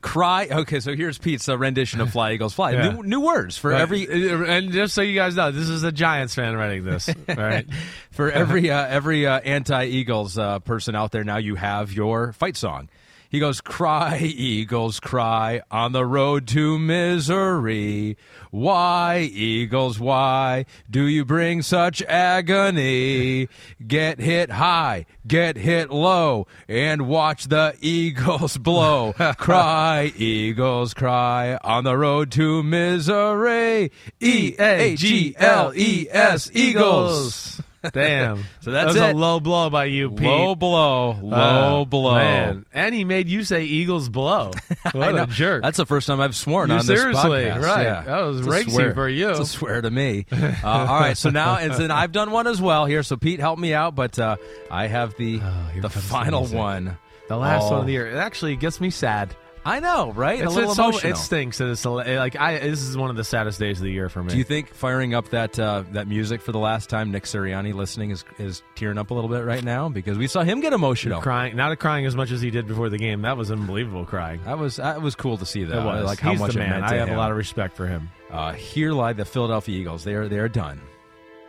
Cry. Okay, so here's Pete's uh, rendition of "Fly Eagles Fly." Yeah. New, new words for Right. every and just so you guys know, this is a Giants fan writing this. All right. for every uh, every uh, anti-Eagles uh, person out there. Now you have your fight song. He goes, "Cry, Eagles, cry on the road to misery. Why, Eagles, why do you bring such agony? Get hit high, get hit low, and watch the Eagles blow. cry, Eagles, cry on the road to misery. E A G L E S, Eagles." Damn. So that's that was it. a low blow by you, Pete. Low blow, low Uh, blow. Man. And he made you say Eagles blow. What a jerk. That's the first time I've sworn You on this seriously, podcast. right. Yeah. That was racy for you. It's a swear to me. Uh, all right, so now and then I've done one as well here. So Pete, help me out, but uh, I have the Oh, the comes the final one. the last Oh. one of the year. It actually gets me sad. I know, right? It's, a little it's so- emotional. it stinks that it's like I. This is one of the saddest days of the year for me. Do you think firing up that uh, that music for the last time, Nick Sirianni listening is is tearing up a little bit right now because we saw him get emotional. crying, not crying as much as he did before the game. That was unbelievable crying. That was that was cool to see that. It was like how He's much the it man. meant to I have him. a lot of respect for him. Uh, here lie the Philadelphia Eagles. They are they are done.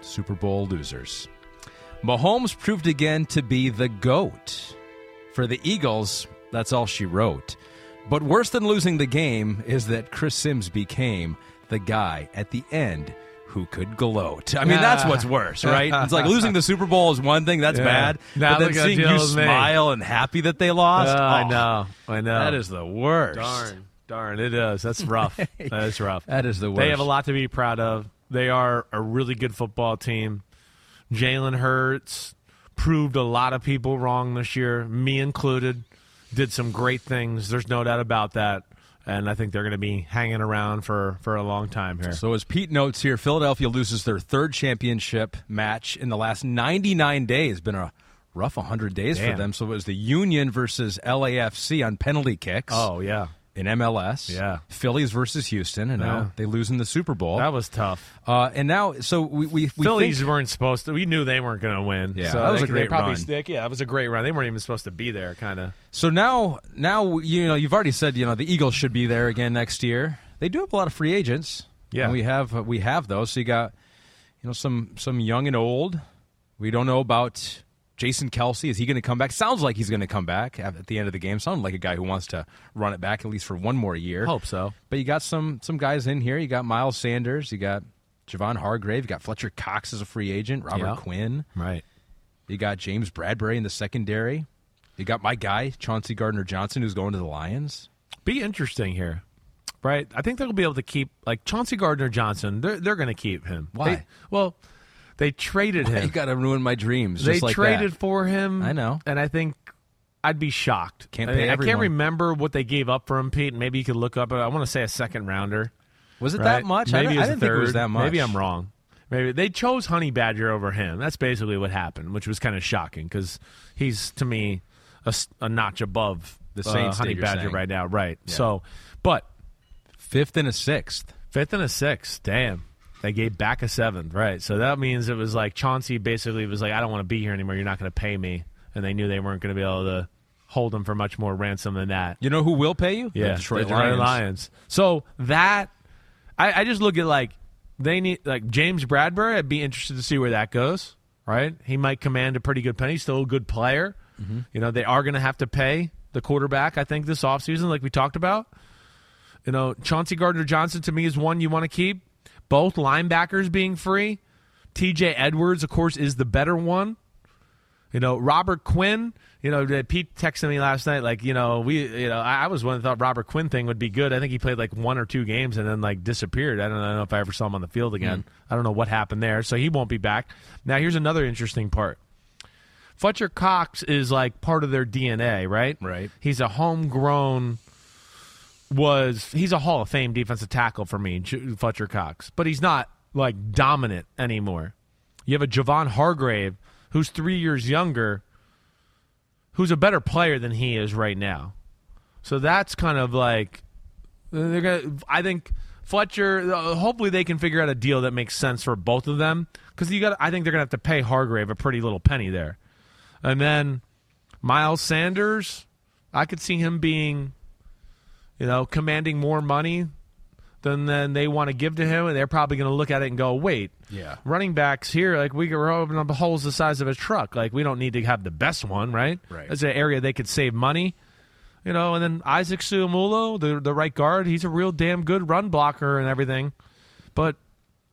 Super Bowl losers. Mahomes proved again to be the goat. For the Eagles, that's all she wrote. But worse than losing the game is that Chris Simms became the guy at the end who could gloat. I mean, that's what's worse, right? It's like losing the Super Bowl is one thing, that's Yeah. bad. Now but then seeing you jealous me. smile and happy that they lost, Uh, I oh, know. I know. That is the worst. darn, darn. It is. That's rough. that is rough. That is the worst. They have a lot to be proud of. They are a really good football team. Jalen Hurts proved a lot of people wrong this year, me included. Did some great things. There's no doubt about that. And I think they're going to be hanging around for, for a long time here. So, as Pete notes here, Philadelphia loses their third championship match in the last 99 days. Been a rough 100 days Damn. for them. So, it was the Union versus LAFC on penalty kicks oh, yeah. In MLS. Yeah. Phillies versus Houston, and Yeah. now they lose in the Super Bowl. That was tough. uh, and now, so we, we, we Phillies think- weren't supposed to. We knew they weren't going to win. Yeah, so that was they, a great they probably run. Stick. Yeah, it was a great run. They weren't even supposed to be there, kind of. So now, now you know you've already said you know the Eagles should be there again next year. They do have a lot of free agents. Yeah. and we have uh, we have those. So you got you know some some young and old. We don't know about Jason Kelce. Is he going to come back? Sounds like he's going to come back at the end of the game. Sounds like a guy who wants to run it back at least for one more year. Hope so. But you got some some guys in here. You got Miles Sanders. You got Javon Hargrave. You got Fletcher Cox as a free agent. Robert Yeah. Quinn. Right. You got James Bradberry in the secondary. You got my guy Chauncey Gardner Johnson, who's going to the Lions. be interesting here, right? I think they'll be able to keep like Chauncey Gardner Johnson. They're they're going to keep him. Why? They- well, they traded him. You got to ruin my dreams. they just like traded that. for him. I know. and I think I'd be shocked. Can't I, pay I can't remember what they gave up for him, Pete. Maybe you could look up. I want to say a second rounder. Was it right? that much? Maybe I, didn't- I a didn't think it was third. that much. Maybe I'm wrong. Maybe they chose Honey Badger over him. That's basically what happened, which was kind of shocking because he's to me a notch above The uh, Saints Honey Badger saying. right now. Right. So, but Fifth and a sixth. Fifth and a sixth. Damn. They gave back a seventh. Right. So that means it was like Chauncey basically was like, I don't want to be here anymore. You're not going to pay me. And they knew they weren't going to be able to hold him for much more ransom than that. You know who will pay you? Yeah. the Detroit, Detroit Lions. Lions. So that, I, I just look at like, they need, like James Bradberry, I'd be interested to see where that goes. Right. He might command a pretty good penny. Still a good player. Mm-hmm. You know, they are going to have to pay the quarterback, I think, this offseason, like we talked about. You know, Chauncey Gardner Johnson to me is one you want to keep. Both linebackers being free. TJ Edwards, of course, is the better one. You know, Robert Quinn, you know, Pete texted me last night, like, you know, we, you know, I I was one that thought Robert Quinn thing would be good. I think he played like one or two games and then like disappeared. I don't know if I ever saw him on the field again. Hmm. I don't know what happened there. So he won't be back. Now, here's another interesting part. Fletcher Cox is like part of their DNA, right? Right. He's a homegrown was he's a Hall of Fame defensive tackle for me, Fletcher Cox, but he's not like dominant anymore. You have a Javon Hargrave who's three years younger, who's a better player than he is right now. So that's kind of like they're gonna. I think Fletcher. uh, Hopefully, they can figure out a deal that makes sense for both of them because you got. I think they're gonna have to pay Hargrave a pretty little penny there, and then Miles Sanders. I could see him being, you know, commanding more money than than they want to give to him, and they're probably going to look at it and go, "Wait, Yeah. running backs here, like we we're opening up holes the size of a truck. Like we don't need to have the best one, right? Right. That's an area they could save money, you know. And then Isaac Seumalo, the the right guard, he's a real damn good run blocker and everything. But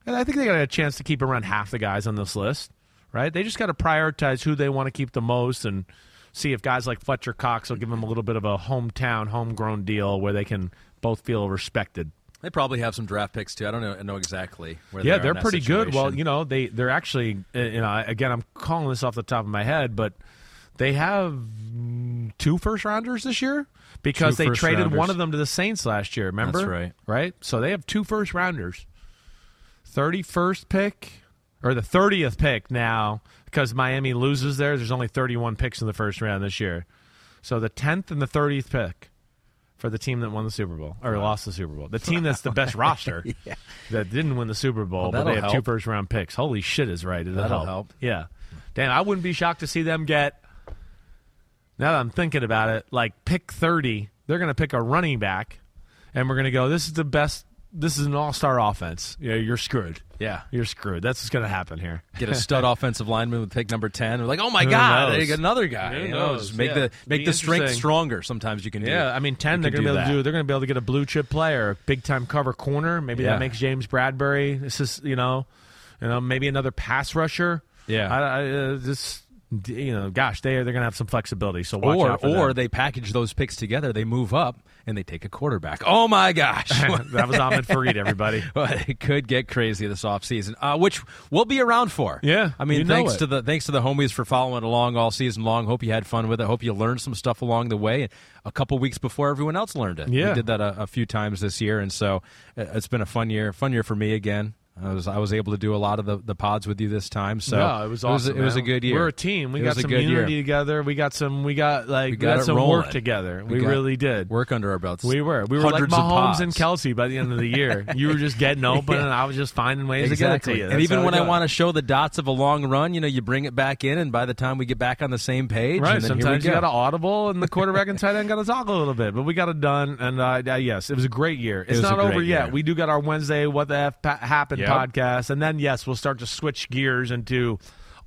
and I think they got a chance to keep around half the guys on this list, right? They just got to prioritize who they want to keep the most and see if guys like Fletcher Cox will give them a little bit of a hometown, homegrown deal where they can both feel respected. They probably have some draft picks too. I don't know, know exactly where. Yeah, they are they're pretty good. Well, you know, they they're actually uh, you know again I'm calling this off the top of my head, but they have two first rounders this year because Two they traded one of them to the Saints last year. Remember? That's right. Right. So they have two first rounders. Thirty first pick or the thirtieth pick now because Miami loses there. There's only thirty one picks in the first round this year. So the tenth and the thirtieth pick for the team that won the Super Bowl or lost the Super Bowl. The team that's the best roster that didn't win the Super Bowl, Well, but they have two help. first round picks. Holy shit is right. It'll That'll help. help. Yeah. Damn, I wouldn't be shocked to see them get now that I'm thinking about it, like pick 30, they're going to pick a running back and we're going to go this is the best this is an all-star offense. Yeah, you're screwed. Yeah. You're screwed. That's what's going to happen here. Get a stud offensive lineman with pick number ten. We're like, oh my Who god, knows? they get another guy. Who You know, knows? just make Yeah. the make Be the strength interesting. stronger. Sometimes you can do. Yeah, I mean, ten. You They're can going to be able to do. They're going to be able to get a blue chip player, big time cover corner. Maybe Yeah. that makes James Bradberry. This is you know, you know, maybe another pass rusher. Yeah. I, I uh, just you know, gosh, they they're going to have some flexibility. So watch or out for or them. they package those picks together. They move up and they take a quarterback. Oh my gosh. that was Ahmed Fareed, everybody. But it could get crazy this offseason, uh, which we'll be around for. Yeah, I mean, thanks to the thanks to the homies for following along all season long. Hope you had fun with it. Hope you learned some stuff along the way. A couple weeks before everyone else learned it. Yeah. we did that a, a few times this year, and so uh, it's been a fun year. Fun year for me again. I was I was able to do a lot of the, the pods with you this time. So no, it was awesome. It was, a good year. We're a team. We It got some unity year. together. We got some. We got like we, got got it some rolling. work together. We, got really did. Work under our belts. We were. We were like Mahomes and. Kelce by the end of the year. You were just getting open, and I was just finding ways Exactly. to get it to you. and even when I want to show the dots of a long run, you know, you bring it back in, and by the time we get back on the same page, Right. and then here we Sometimes you go. got to audible, and the quarterback and tight end got to talk a little bit, but we got it done. And uh, yes, it was a great year. It's was a not over yet. We do got our Wednesday "What the F Happened" Yep. podcast, and then yes, we'll start to switch gears into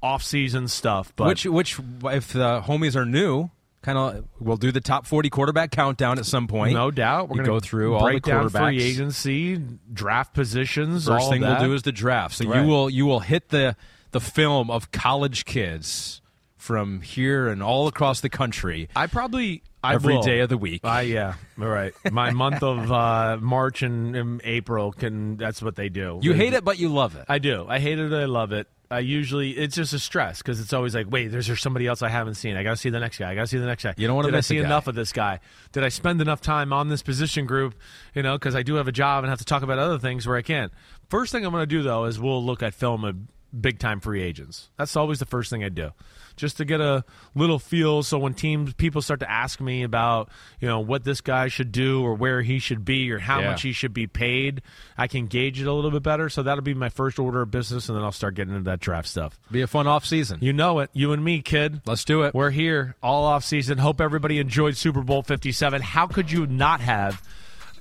off-season stuff. But which which if the homies are new, kind of we'll do the top 40 quarterback countdown at some point. no doubt, we're going go through all the quarterbacks. free agency, draft positions. First all thing that. we'll do is the draft. So Right. you will you will hit the the film of college kids from here and all across the country I probably I every will. day of the week. I yeah, all right. My month of uh, March and, and April can. That's what they do. you hate it, but you love it. I do. I hate it. I love it. I usually it's just a stress because it's always like, wait, there's there somebody else I haven't seen. I got to see the next guy. I got to see the next guy. You don't Did I see enough of this guy? Did I spend enough time on this position group? You know, because I do have a job and have to talk about other things where I can't. First thing I'm going to do though is we'll look at film of big time free agents. That's always the first thing I do, just to get a little feel. So when teams people start to ask me about you know what this guy should do or where he should be or how Yeah. much he should be paid, I can gauge it a little bit better. So that'll be my first order of business, and then I'll start getting into that draft stuff. Be a fun off season. You know it, you and me, kid. Let's do it. We're here all off season. Hope everybody enjoyed Super Bowl 57. How could you not have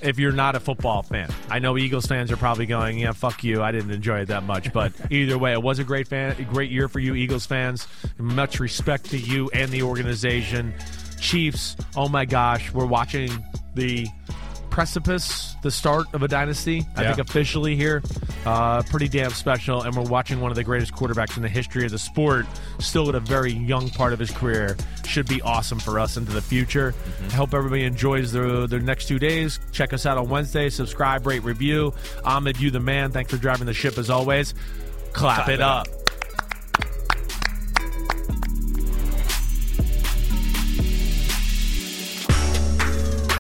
if you're not a football fan? I know Eagles fans are probably going, "Yeah, fuck you. I didn't enjoy it that much." But either way, it was a great fan, great year for you Eagles fans. Much respect to you and the organization. Chiefs, oh my gosh, we're watching the precipice, the start of a dynasty. I Yeah. think officially here, uh, pretty damn special. And we're watching one of the greatest quarterbacks in the history of the sport, still at a very young part of his career. Should be awesome for us into the future. I hope everybody enjoys the the next two days. Check us out on Wednesday. Subscribe, rate, review. Ahmed, you the man. Thanks for driving the ship as always. Clap, it up.